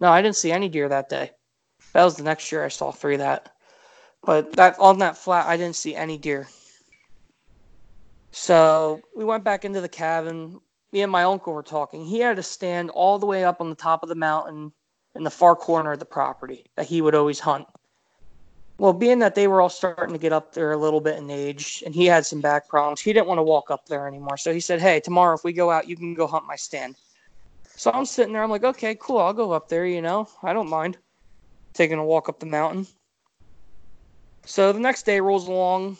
No, I didn't see any deer that day. That was the next year I saw three that. But that on that flat, I didn't see any deer. So we went back into the cabin. Me and my uncle were talking. He had a stand all the way up on the top of the mountain in the far corner of the property that he would always hunt. Well, being that they were all starting to get up there a little bit in age and he had some back problems, he didn't want to walk up there anymore. So he said, Hey, tomorrow if we go out, you can go hunt my stand. So I'm sitting there, I'm like, Okay, cool, I'll go up there, you know, I don't mind taking a walk up the mountain. So the next day rolls along.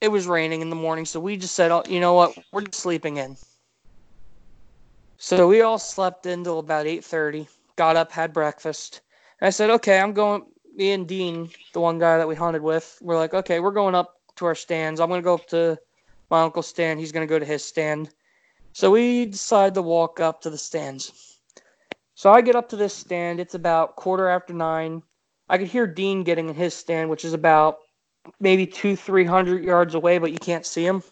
It was raining in the morning, so we just said, oh, you know what, we're sleeping in. So we all slept until about 8:30 got up, had breakfast. And I said, okay, I'm going. Me and Dean, the one guy that we hunted with, we're like, okay, we're going up to our stands. I'm going to go up to my uncle's stand. He's going to go to his stand. So we decide to walk up to the stands. So I get up to this stand. It's about quarter after nine. I could hear Dean getting in his stand, which is about maybe two, three hundred yards away, but you can't see him.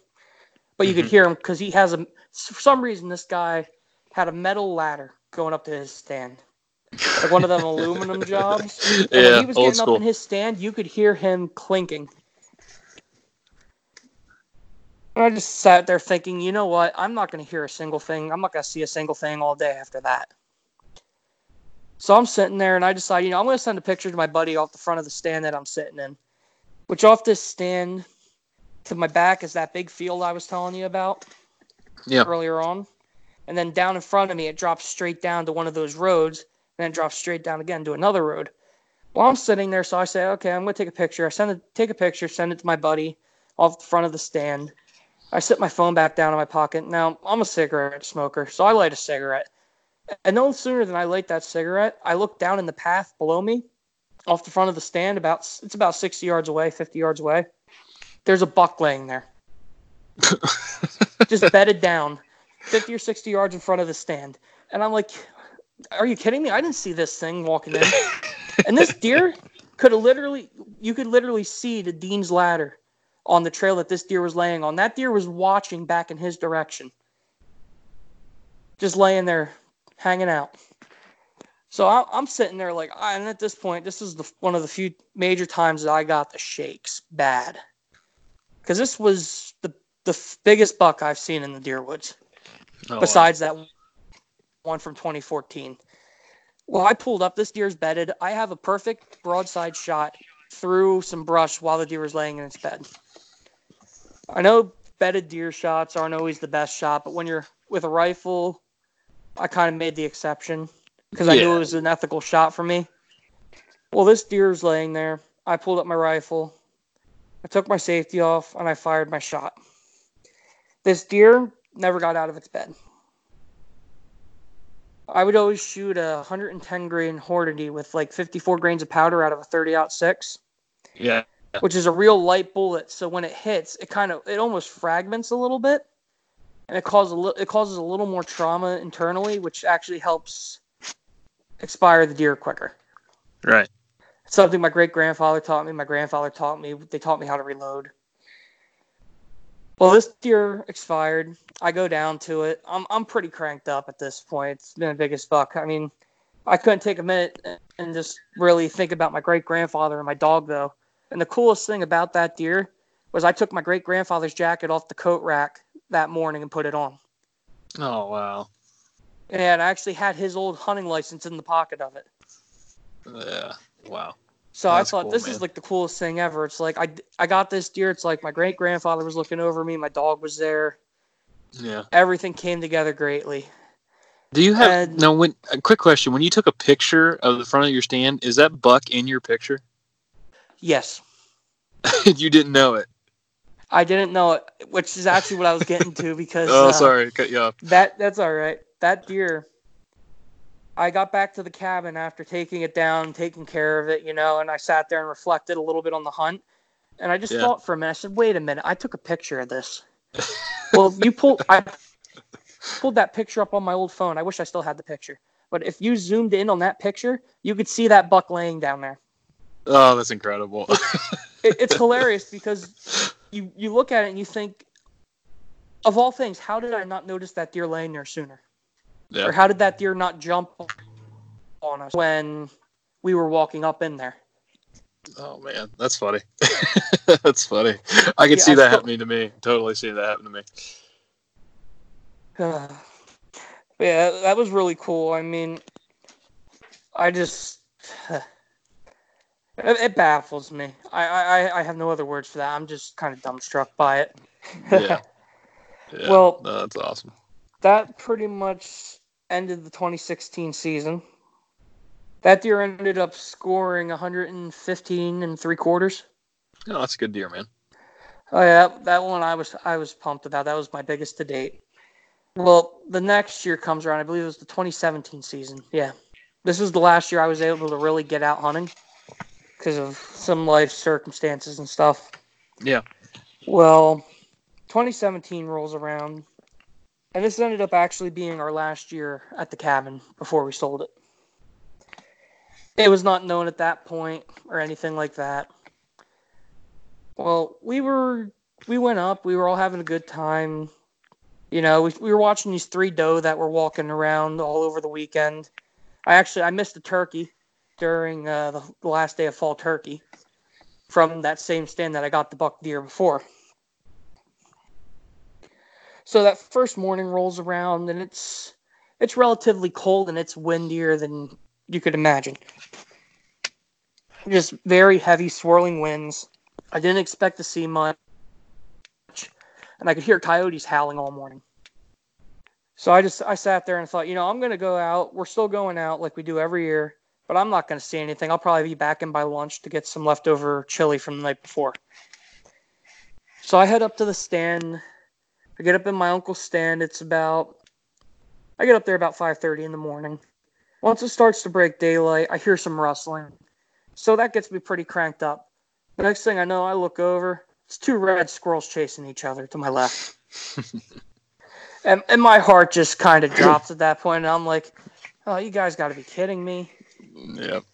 But you mm-hmm. could hear him because he has a. For some reason, this guy had a metal ladder going up to his stand like one of them aluminum jobs. And yeah, when he was getting up in his stand, you could hear him clinking. And I just sat there thinking, you know what? I'm not going to hear a single thing. I'm not going to see a single thing all day after that. So I'm sitting there and I decide, you know, I'm going to send a picture to my buddy off the front of the stand that I'm sitting in, which off this stand to my back is that big field I was telling you about yeah. earlier on. And then down in front of me, it drops straight down to one of those roads, and then drops straight down again to another road. Well, I'm sitting there, so I say, okay, I'm going to take a picture. I send it, take a picture, send it to my buddy off the front of the stand. I set my phone back down in my pocket. Now, I'm a cigarette smoker, so I light a cigarette. And no sooner than I light that cigarette, I look down in the path below me, off the front of the stand, about it's about 60 yards away, 50 yards away. There's a buck laying there, just bedded down, 50 or 60 yards in front of the stand. And I'm like, are you kidding me? I didn't see this thing walking in. and this deer could have literally, you could literally see the Dean's ladder on the trail that this deer was laying on. That deer was watching back in his direction, just laying there, hanging out. So I'm sitting there like, and at this point, this is the one of the few major times that I got the shakes bad, because this was the the biggest buck I've seen in the deer woods, oh, besides wow. that one from 2014. Well, I pulled up. This deer's bedded. I have a perfect broadside shot through some brush while the deer was laying in its bed. I know bedded deer shots aren't always the best shot, but when you're with a rifle, I kind of made the exception because I knew it was an ethical shot for me. Well, this deer's laying there. I pulled up my rifle. I took my safety off and I fired my shot. This deer never got out of its bed. I would always shoot a 110 grain Hornady with like 54 grains of powder out of a 30 aught six. Yeah. Which is a real light bullet, so when it hits, it kind of it almost fragments a little bit, and it causes a li- it causes a little more trauma internally, which actually helps expire the deer quicker. Right. something my great grandfather taught me. My grandfather taught me. They taught me how to reload. Well, this deer expired. I go down to it. I'm I'm pretty cranked up at this point. It's been the biggest fuck. I mean, I couldn't take a minute and just really think about my great grandfather and my dog though. And the coolest thing about that deer was I took my great grandfather's jacket off the coat rack that morning and put it on. Oh wow! And I actually had his old hunting license in the pocket of it. Yeah. Wow. So That's I thought cool, this man. is like the coolest thing ever. It's like I I got this deer. It's like my great grandfather was looking over me. My dog was there. Yeah. Everything came together greatly. Do you have and, no? When a quick question: When you took a picture of the front of your stand, is that buck in your picture? Yes. you didn't know it. I didn't know it, which is actually what I was getting to because. oh, uh, sorry, cut you off. That that's all right. That deer I got back to the cabin after taking it down, taking care of it, you know, and I sat there and reflected a little bit on the hunt. And I just yeah. thought for a minute, I said, wait a minute, I took a picture of this. well, you pulled, I pulled that picture up on my old phone. I wish I still had the picture. But if you zoomed in on that picture, you could see that buck laying down there. Oh, that's incredible. it, it's hilarious because you, you look at it and you think, of all things, how did I not notice that deer laying there sooner? Yeah. Or how did that deer not jump on us when we were walking up in there? Oh man, that's funny. that's funny. I can yeah, see I that still... happening to me. Totally see that happen to me. Uh, yeah, that was really cool. I mean, I just it, it, baffles me. I, I I have no other words for that. I'm just kind of dumbstruck by it. yeah. yeah. Well, no, that's awesome. That pretty much ended the 2016 season. That deer ended up scoring 115 and three quarters. Oh, that's a good deer, man. Oh yeah, that one I was I was pumped about. That was my biggest to date. Well, the next year comes around. I believe it was the 2017 season. Yeah, this was the last year I was able to really get out hunting because of some life circumstances and stuff. Yeah. Well, 2017 rolls around. And this ended up actually being our last year at the cabin before we sold it. It was not known at that point or anything like that. Well, we were we went up, we were all having a good time. You know, we, we were watching these three doe that were walking around all over the weekend. I actually I missed a turkey during uh, the, the last day of fall turkey from that same stand that I got the buck deer before. So that first morning rolls around and it's it's relatively cold and it's windier than you could imagine. Just very heavy swirling winds. I didn't expect to see much. And I could hear coyotes howling all morning. So I just I sat there and thought, you know, I'm gonna go out. We're still going out like we do every year, but I'm not gonna see anything. I'll probably be back in by lunch to get some leftover chili from the night before. So I head up to the stand I get up in my uncle's stand. It's about I get up there about 5:30 in the morning. Once it starts to break daylight, I hear some rustling. So that gets me pretty cranked up. The next thing I know, I look over. It's two red squirrels chasing each other to my left. and, and my heart just kind of drops at that point. And I'm like, oh, you guys got to be kidding me. Yep.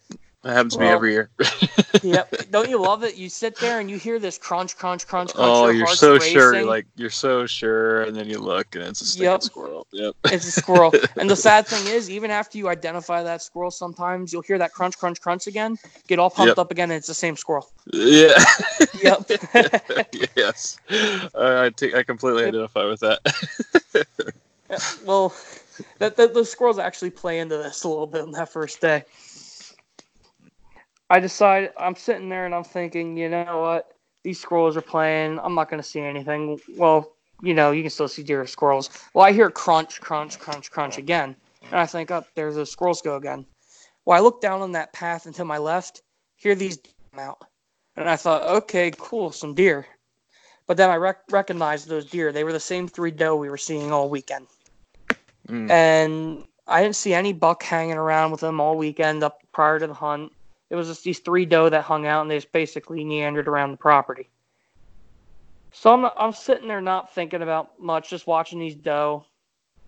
That happens to me every year. yep. Don't you love it? You sit there and you hear this crunch, crunch, crunch, crunch. Oh, you're so racing. sure. Like you're so sure, and then you look, and it's a yep. squirrel. Yep. It's a squirrel. and the sad thing is, even after you identify that squirrel, sometimes you'll hear that crunch, crunch, crunch again. Get all pumped yep. up again, and it's the same squirrel. Yeah. yep. yes. I I completely yep. identify with that. yeah, well, that, that the squirrels actually play into this a little bit on that first day. I decide I'm sitting there and I'm thinking, you know what? These squirrels are playing. I'm not going to see anything. Well, you know, you can still see deer squirrels. Well, I hear crunch, crunch, crunch, crunch again. And I think, oh, there's the squirrels go again. Well, I look down on that path and to my left, hear these come out. And I thought, okay, cool, some deer. But then I rec- recognized those deer. They were the same three doe we were seeing all weekend. Mm. And I didn't see any buck hanging around with them all weekend up prior to the hunt it was just these three doe that hung out and they just basically meandered around the property. So I'm I'm sitting there not thinking about much, just watching these doe.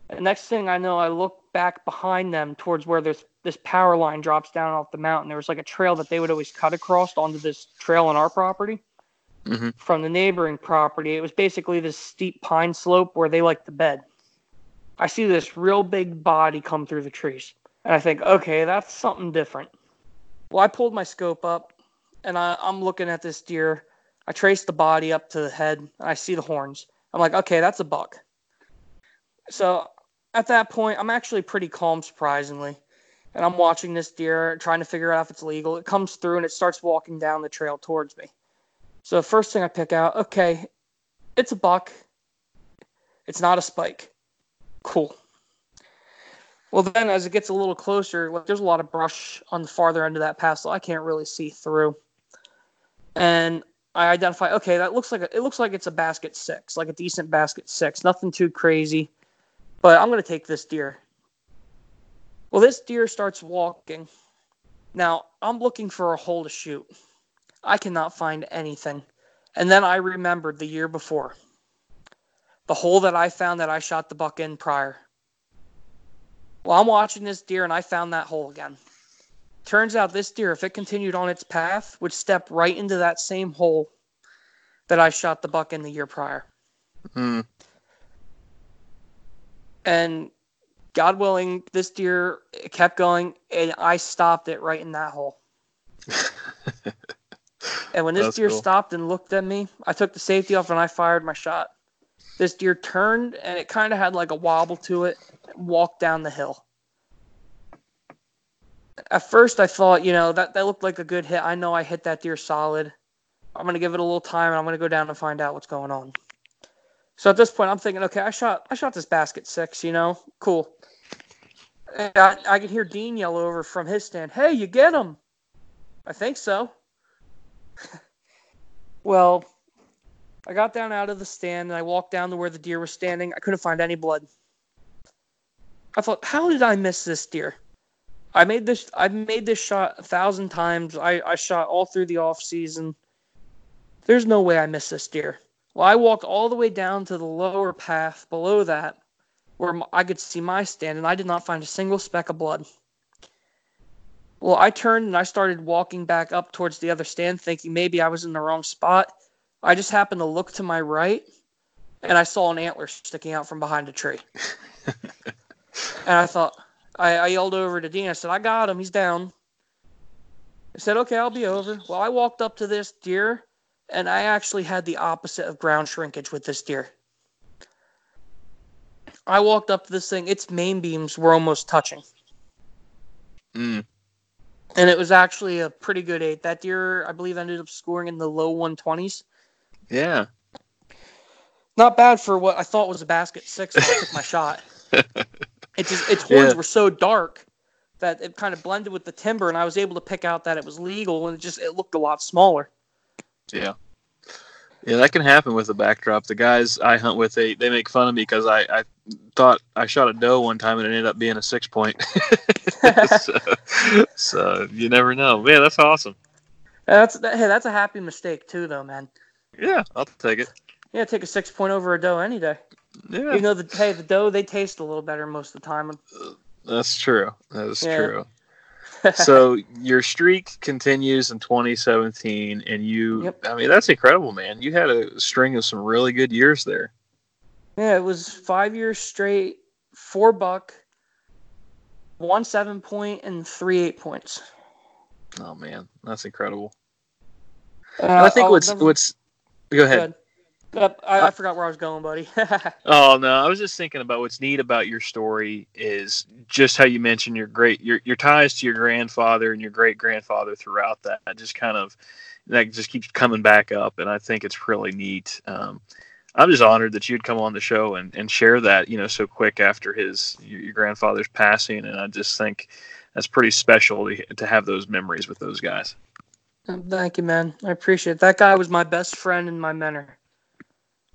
And next thing I know, I look back behind them towards where this this power line drops down off the mountain. There was like a trail that they would always cut across onto this trail on our property mm-hmm. from the neighboring property. It was basically this steep pine slope where they like to bed. I see this real big body come through the trees, and I think, okay, that's something different. Well, I pulled my scope up and I, I'm looking at this deer. I trace the body up to the head. And I see the horns. I'm like, okay, that's a buck. So at that point, I'm actually pretty calm, surprisingly. And I'm watching this deer, trying to figure out if it's legal. It comes through and it starts walking down the trail towards me. So the first thing I pick out, okay, it's a buck. It's not a spike. Cool. Well, then as it gets a little closer, like there's a lot of brush on the farther end of that path, so I can't really see through. And I identify, okay, that looks like a, it looks like it's a basket six, like a decent basket six, nothing too crazy. But I'm gonna take this deer. Well, this deer starts walking. Now I'm looking for a hole to shoot. I cannot find anything. And then I remembered the year before. The hole that I found that I shot the buck in prior. Well, I'm watching this deer and I found that hole again. Turns out this deer, if it continued on its path, would step right into that same hole that I shot the buck in the year prior. Hmm. And God willing, this deer kept going, and I stopped it right in that hole. and when this That's deer cool. stopped and looked at me, I took the safety off and I fired my shot. This deer turned and it kind of had like a wobble to it walk down the hill. At first, I thought, you know, that, that looked like a good hit. I know I hit that deer solid. I'm going to give it a little time and I'm going to go down and find out what's going on. So at this point, I'm thinking, okay, I shot I shot this basket six, you know, cool. And I, I can hear Dean yell over from his stand, "Hey, you get him?" I think so. well, I got down out of the stand and I walked down to where the deer was standing. I couldn't find any blood. I thought, how did I miss this deer? I made this. I've made this shot a thousand times. I, I shot all through the off season. There's no way I missed this deer. Well, I walked all the way down to the lower path below that, where I could see my stand, and I did not find a single speck of blood. Well, I turned and I started walking back up towards the other stand, thinking maybe I was in the wrong spot. I just happened to look to my right, and I saw an antler sticking out from behind a tree. And I thought, I, I yelled over to Dean. I said, I got him. He's down. I said, okay, I'll be over. Well, I walked up to this deer, and I actually had the opposite of ground shrinkage with this deer. I walked up to this thing. Its main beams were almost touching. Mm. And it was actually a pretty good eight. That deer, I believe, ended up scoring in the low 120s. Yeah. Not bad for what I thought was a basket six I took my shot. It just its horns Yeah. were so dark that it kind of blended with the timber, and I was able to pick out that it was legal, and it just it looked a lot smaller. Yeah. Yeah, that can happen with the backdrop. The guys I hunt with, they, they make fun of me because I, I thought I shot a doe one time and it ended up being a six point. so, so you never know. Man, that's awesome. That's that, hey, that's a happy mistake too, though, man. Yeah, I'll take it. Yeah, take a six point over a doe any day. Yeah, Even though the hey the doe they taste a little better most of the time. that's true. That is Yeah. true. so your streak continues in 2017, and you, Yep. I mean, that's incredible, man. You had a string of some really good years there. Yeah, it was five years straight, four buck, one seven point, and three eight points. Oh, man, that's incredible. Uh, I think oh, what's, never- what's, go ahead. Good. Uh, I, I forgot where I was going, buddy. Oh no, I was just thinking about what's neat about your story is just how you mentioned your great your your ties to your grandfather and your great grandfather throughout that. That just kind of that just keeps coming back up, and I think it's really neat. Um, I'm just honored that you'd come on the show and, and share that you know so quick after his your, your grandfather's passing, and I just think that's pretty special to, to have those memories with those guys. Thank you, man. I appreciate it. That guy was my best friend and my mentor.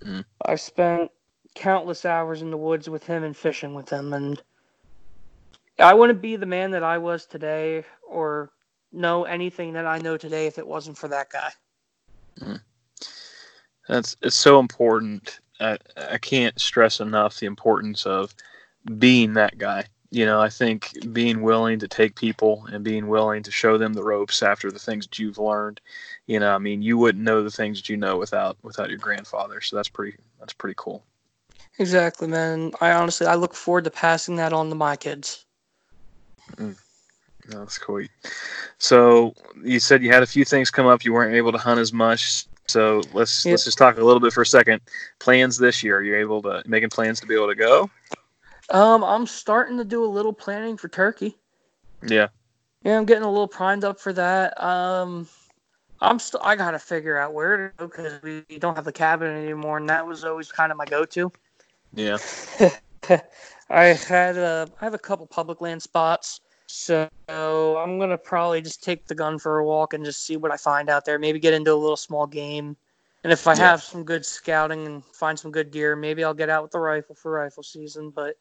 Mhm. I spent countless hours in the woods with him and fishing with him, and I wouldn't be the man that I was today or know anything that I know today if it wasn't for that guy. Mm. That's it's so important. I, I can't stress enough the importance of being that guy. You know, I think being willing to take people and being willing to show them the ropes after the things that you've learned. You know, I mean, you wouldn't know the things that you know without without your grandfather. So that's pretty that's pretty cool. Exactly, man. I honestly I look forward to passing that on to my kids. Mm. That's cool. So you said you had a few things come up. You weren't able to hunt as much. So let's Yep. let's just talk a little bit for a second. Plans this year? Are you able to making plans to be able to go? Um, I'm starting to do a little planning for turkey. Yeah. Yeah, I'm getting a little primed up for that. Um, I'm still I gotta figure out where to go because we don't have the cabin anymore, and that was always kind of my go-to. Yeah. I had a I have a couple public land spots, so I'm gonna probably just take the gun for a walk and just see what I find out there. Maybe get into a little small game, and if I Yeah. have some good scouting and find some good deer, maybe I'll get out with the rifle for rifle season. But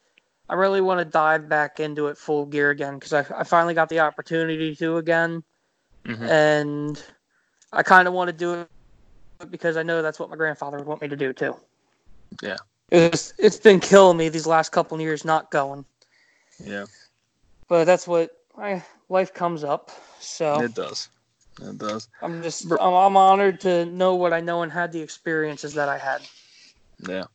I really want to dive back into it full gear again because I, I finally got the opportunity to again, Mhm. and I kind of want to do it because I know that's what my grandfather would want me to do too. Yeah. It's it's been killing me these last couple of years not going, Yeah. but that's what I life comes up. So It does. It does. I'm just I'm, I'm honored to know what I know and had the experiences that I had. Yeah.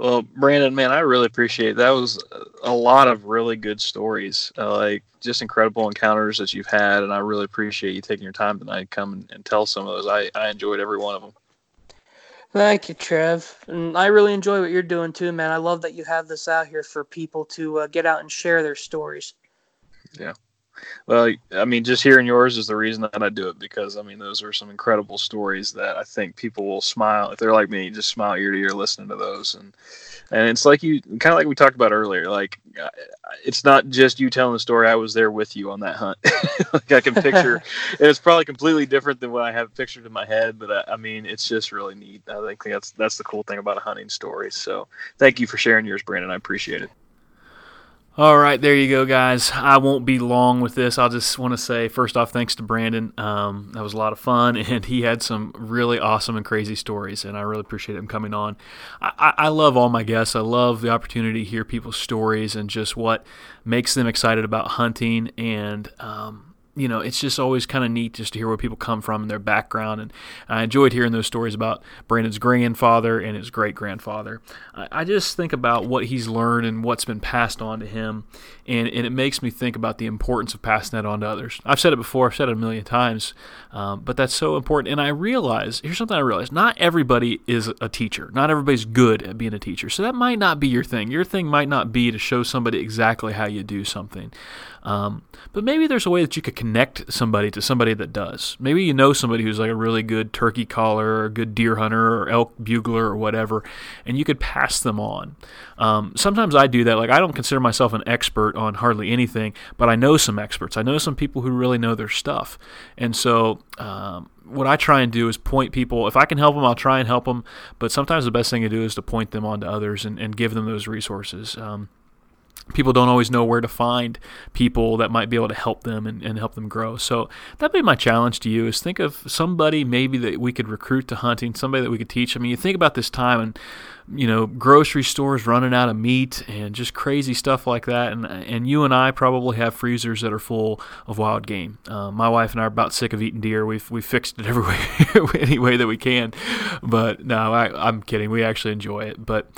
Well, Brandon, man, I really appreciate that. Was a lot of really good stories, uh, like just incredible encounters that you've had, and I really appreciate you taking your time tonight to come and, and tell some of those. I, I enjoyed every one of them. Thank you, Trev. And I really enjoy what you're doing too, man. I love that you have this out here for people to uh, get out and share their stories. Well, I mean, just hearing yours is the reason that I do it because I mean, those are some incredible stories that I think people will smile if they're like me, just smile ear to ear listening to those. And and it's like you kind of like we talked about earlier. Like uh, it's not just you telling the story. I was there with you on that hunt. like I can picture, and it's probably completely different than what I have pictured in my head. But I, I mean, it's just really neat. I think that's that's the cool thing about a hunting story. So thank you for sharing yours, Brandon. I appreciate it. All right, there you go, guys. I won't be long with this. I'll just want to say, first off, thanks to Brandon. Um, that was a lot of fun, and he had some really awesome and crazy stories, and I really appreciate him coming on. I, I I love all my guests. I love the opportunity to hear people's stories and just what makes them excited about hunting. And, um, you know, it's just always kind of neat just to hear where people come from and their background. And I enjoyed hearing those stories about Brandon's grandfather and his great grandfather. I, just think about what he's learned and what's been passed on to him, and, and it makes me think about the importance of passing that on to others. I've said it before, I've said it a million times, um, but that's so important. And I realize here's something I realize not everybody is a teacher, not everybody's good at being a teacher. So that might not be your thing. Your thing might not be to show somebody exactly how you do something. Um, but maybe there's a way that you could connect somebody to somebody that does. Maybe you know somebody who's like a really good turkey caller or a good deer hunter or elk bugler or whatever, and you could pass them on. Um, sometimes I do that. Like I don't consider myself an expert on hardly anything, but I know some experts. I know some people who really know their stuff, and so. Um, what I try and do is point people. If I can help them, I'll try and help them. But sometimes the best thing to do is to point them on to others and, and give them those resources. Um, people don't always know where to find people that might be able to help them and, and, help them grow. So that'd be my challenge to you is think of somebody maybe that we could recruit to hunting, somebody that we could teach. I mean, you think about this time and you know, grocery stores running out of meat and just crazy stuff like that. And and you and I probably have freezers that are full of wild game. Uh, my wife and I are about sick of eating deer. We've we fixed it every way any way that we can. But no, I, I'm kidding. We actually enjoy it. But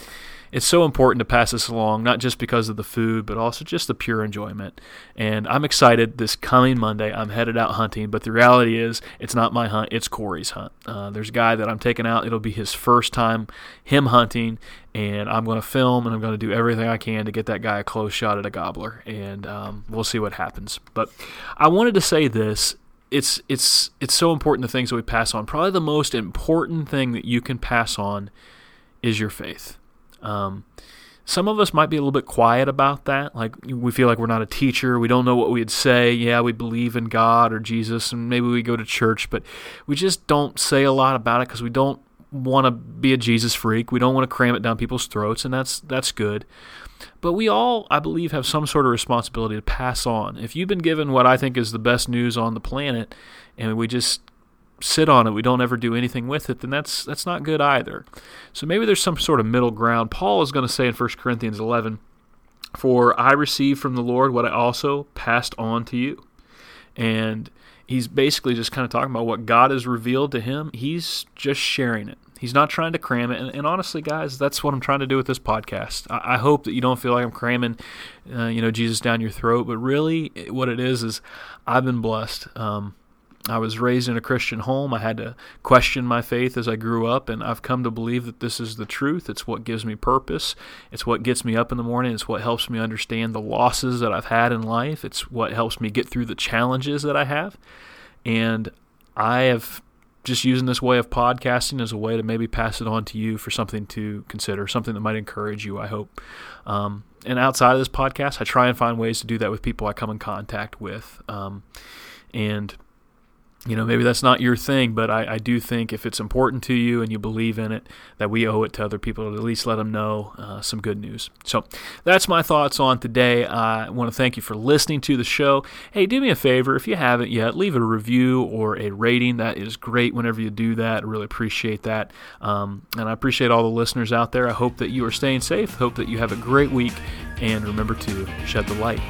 it's so important to pass this along, not just because of the food, but also just the pure enjoyment. And I'm excited this coming Monday. I'm headed out hunting, but the reality is it's not my hunt, it's Corey's hunt. Uh, there's a guy that I'm taking out. It'll be his first time him hunting, and I'm going to film and I'm going to do everything I can to get that guy a close shot at a gobbler. And um, we'll see what happens. But I wanted to say this it's it's it's so important the things that we pass on. Probably the most important thing that you can pass on is your faith. Um, some of us might be a little bit quiet about that. Like we feel like we're not a teacher. We don't know what we'd say. Yeah, we believe in God or Jesus, and maybe we go to church, but we just don't say a lot about it because we don't want to be a Jesus freak. We don't want to cram it down people's throats, and that's that's good. But we all, I believe, have some sort of responsibility to pass on. If you've been given what I think is the best news on the planet, and we just sit on it, we don't ever do anything with it, then that's that's not good either. So maybe there's some sort of middle ground. Paul is going to say in 1 Corinthians 11, "For I received from the Lord what I also passed on to you." And he's basically just kind of talking about what God has revealed to him. He's just sharing it. He's not trying to cram it. And, and honestly, guys, that's what I'm trying to do with this podcast. I, I hope that you don't feel like I'm cramming, uh, you know, Jesus down your throat. But really, what it is is I've been blessed. Um, I was raised in a Christian home. I had to question my faith as I grew up, and I've come to believe that this is the truth. It's what gives me purpose. It's what gets me up in the morning. It's what helps me understand the losses that I've had in life. It's what helps me get through the challenges that I have. And I have just using this way of podcasting as a way to maybe pass it on to you for something to consider, something that might encourage you, I hope. Um, and outside of this podcast, I try and find ways to do that with people I come in contact with. Um, and you know, maybe that's not your thing, but I, I, do think if it's important to you and you believe in it, that we owe it to other people to at least let them know uh, some good news. So that's my thoughts on today. I want to thank you for listening to the show. Hey, do me a favor if you haven't yet, leave a review or a rating. That is great whenever you do that. I really appreciate that. Um, and I appreciate all the listeners out there. I hope that you are staying safe. Hope that you have a great week. And remember to shed the light.